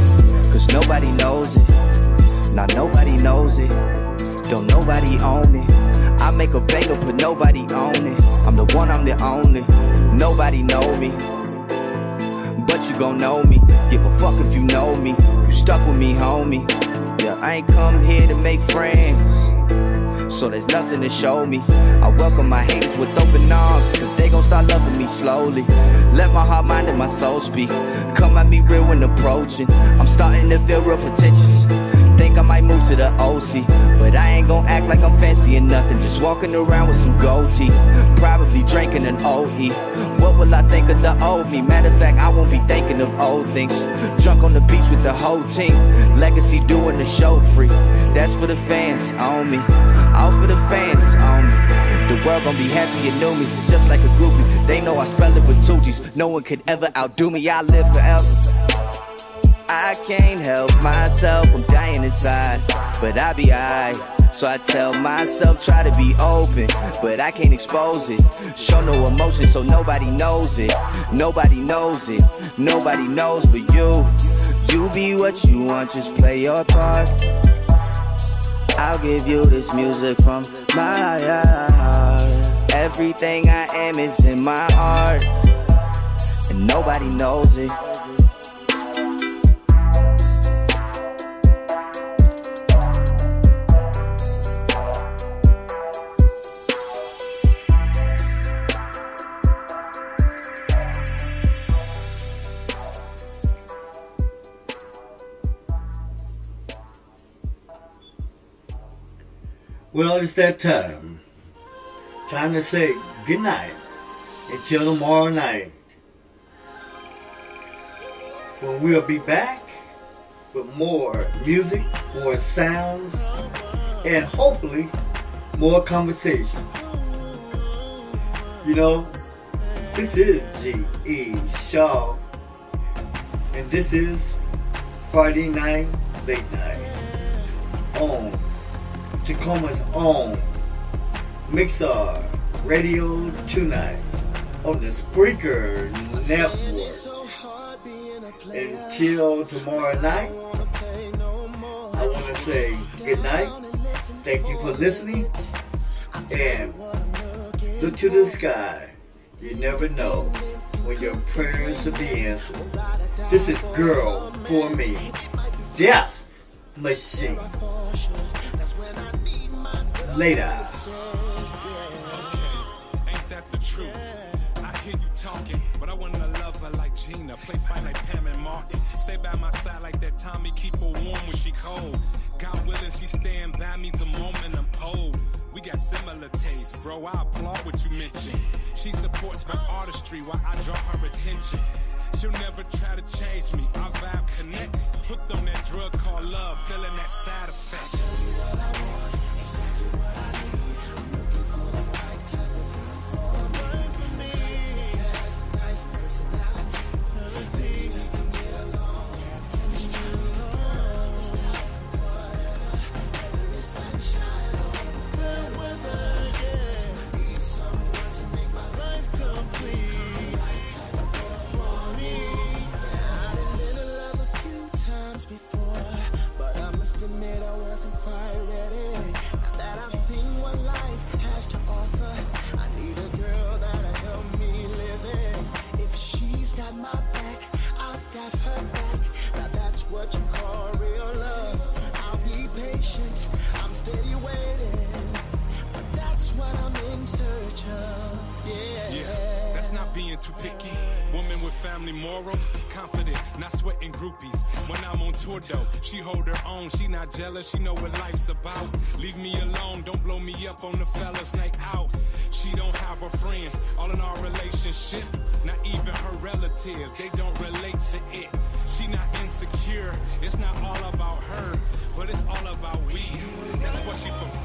cause nobody knows it. Now nobody knows it. Don't nobody own it. I make a banger, but nobody own it. I'm the one, I'm the only. Nobody know me. You gon' know me. Give a fuck if you know me. You stuck with me, homie. Yeah, I ain't come here to make friends. So there's nothing to show me. I welcome my haters with open arms, cause they gon' start loving me slowly. Let my heart, mind, and my soul speak. Come at me real when approaching. I'm starting to feel real pretentious. Think I might move to the OC, but I ain't gon' act like I'm fancy or nothing. Just walking around with some gold teeth, probably drinking an OE. What will I think of the old me? Matter of fact, I won't be thinking of old things. Drunk on the beach with the whole team, legacy doing the show free. That's for the fans on me, all for the fans on me. The world gon' be happy you knew me, just like a groupie. They know I spell it with two G's. No one could ever outdo me. I live forever. I can't help myself, I'm dying inside, but I be alright. So I tell myself, try to be open, but I can't expose it. Show no emotion, so nobody knows it. Nobody knows it, nobody knows but you. You be what you want, just play your part. I'll give you this music from my heart. Everything I am is in my heart, and nobody knows it. Well, it's that time. Time to say good night until tomorrow night. When we'll be back with more music, more sounds, and hopefully more conversation. You know, this is G.E. Shaw, and this is Friday Night Late Night on Tacoma's own Mixar Radio tonight on the Spreaker Network. Until tomorrow night, I want to say good night. Thank you for listening. And look to the sky. You never know when your prayers will be answered. This is Girl for Me. Death Machine. Later. Ain't that? I hear you talking, but I wanna love her like Gina. Play fight like Pam and Martin. Stay by my side like that Tommy. Keep her warm when she cold. God willing, she stand by me the moment I'm old. We got similar tastes, bro. I applaud what you mentioned. She supports my artistry while I draw her attention. She'll never try to change me. Our vibe connect. Hooked on that drug called love, feeling that side effect. Not jealous, she know what life's about. Leave me alone, don't blow me up on the fellas night out. She don't have her friends, all in our relationship. Not even her relative, they don't relate to it. She not insecure, it's not all about her, but it's all about we. That's what she prefer.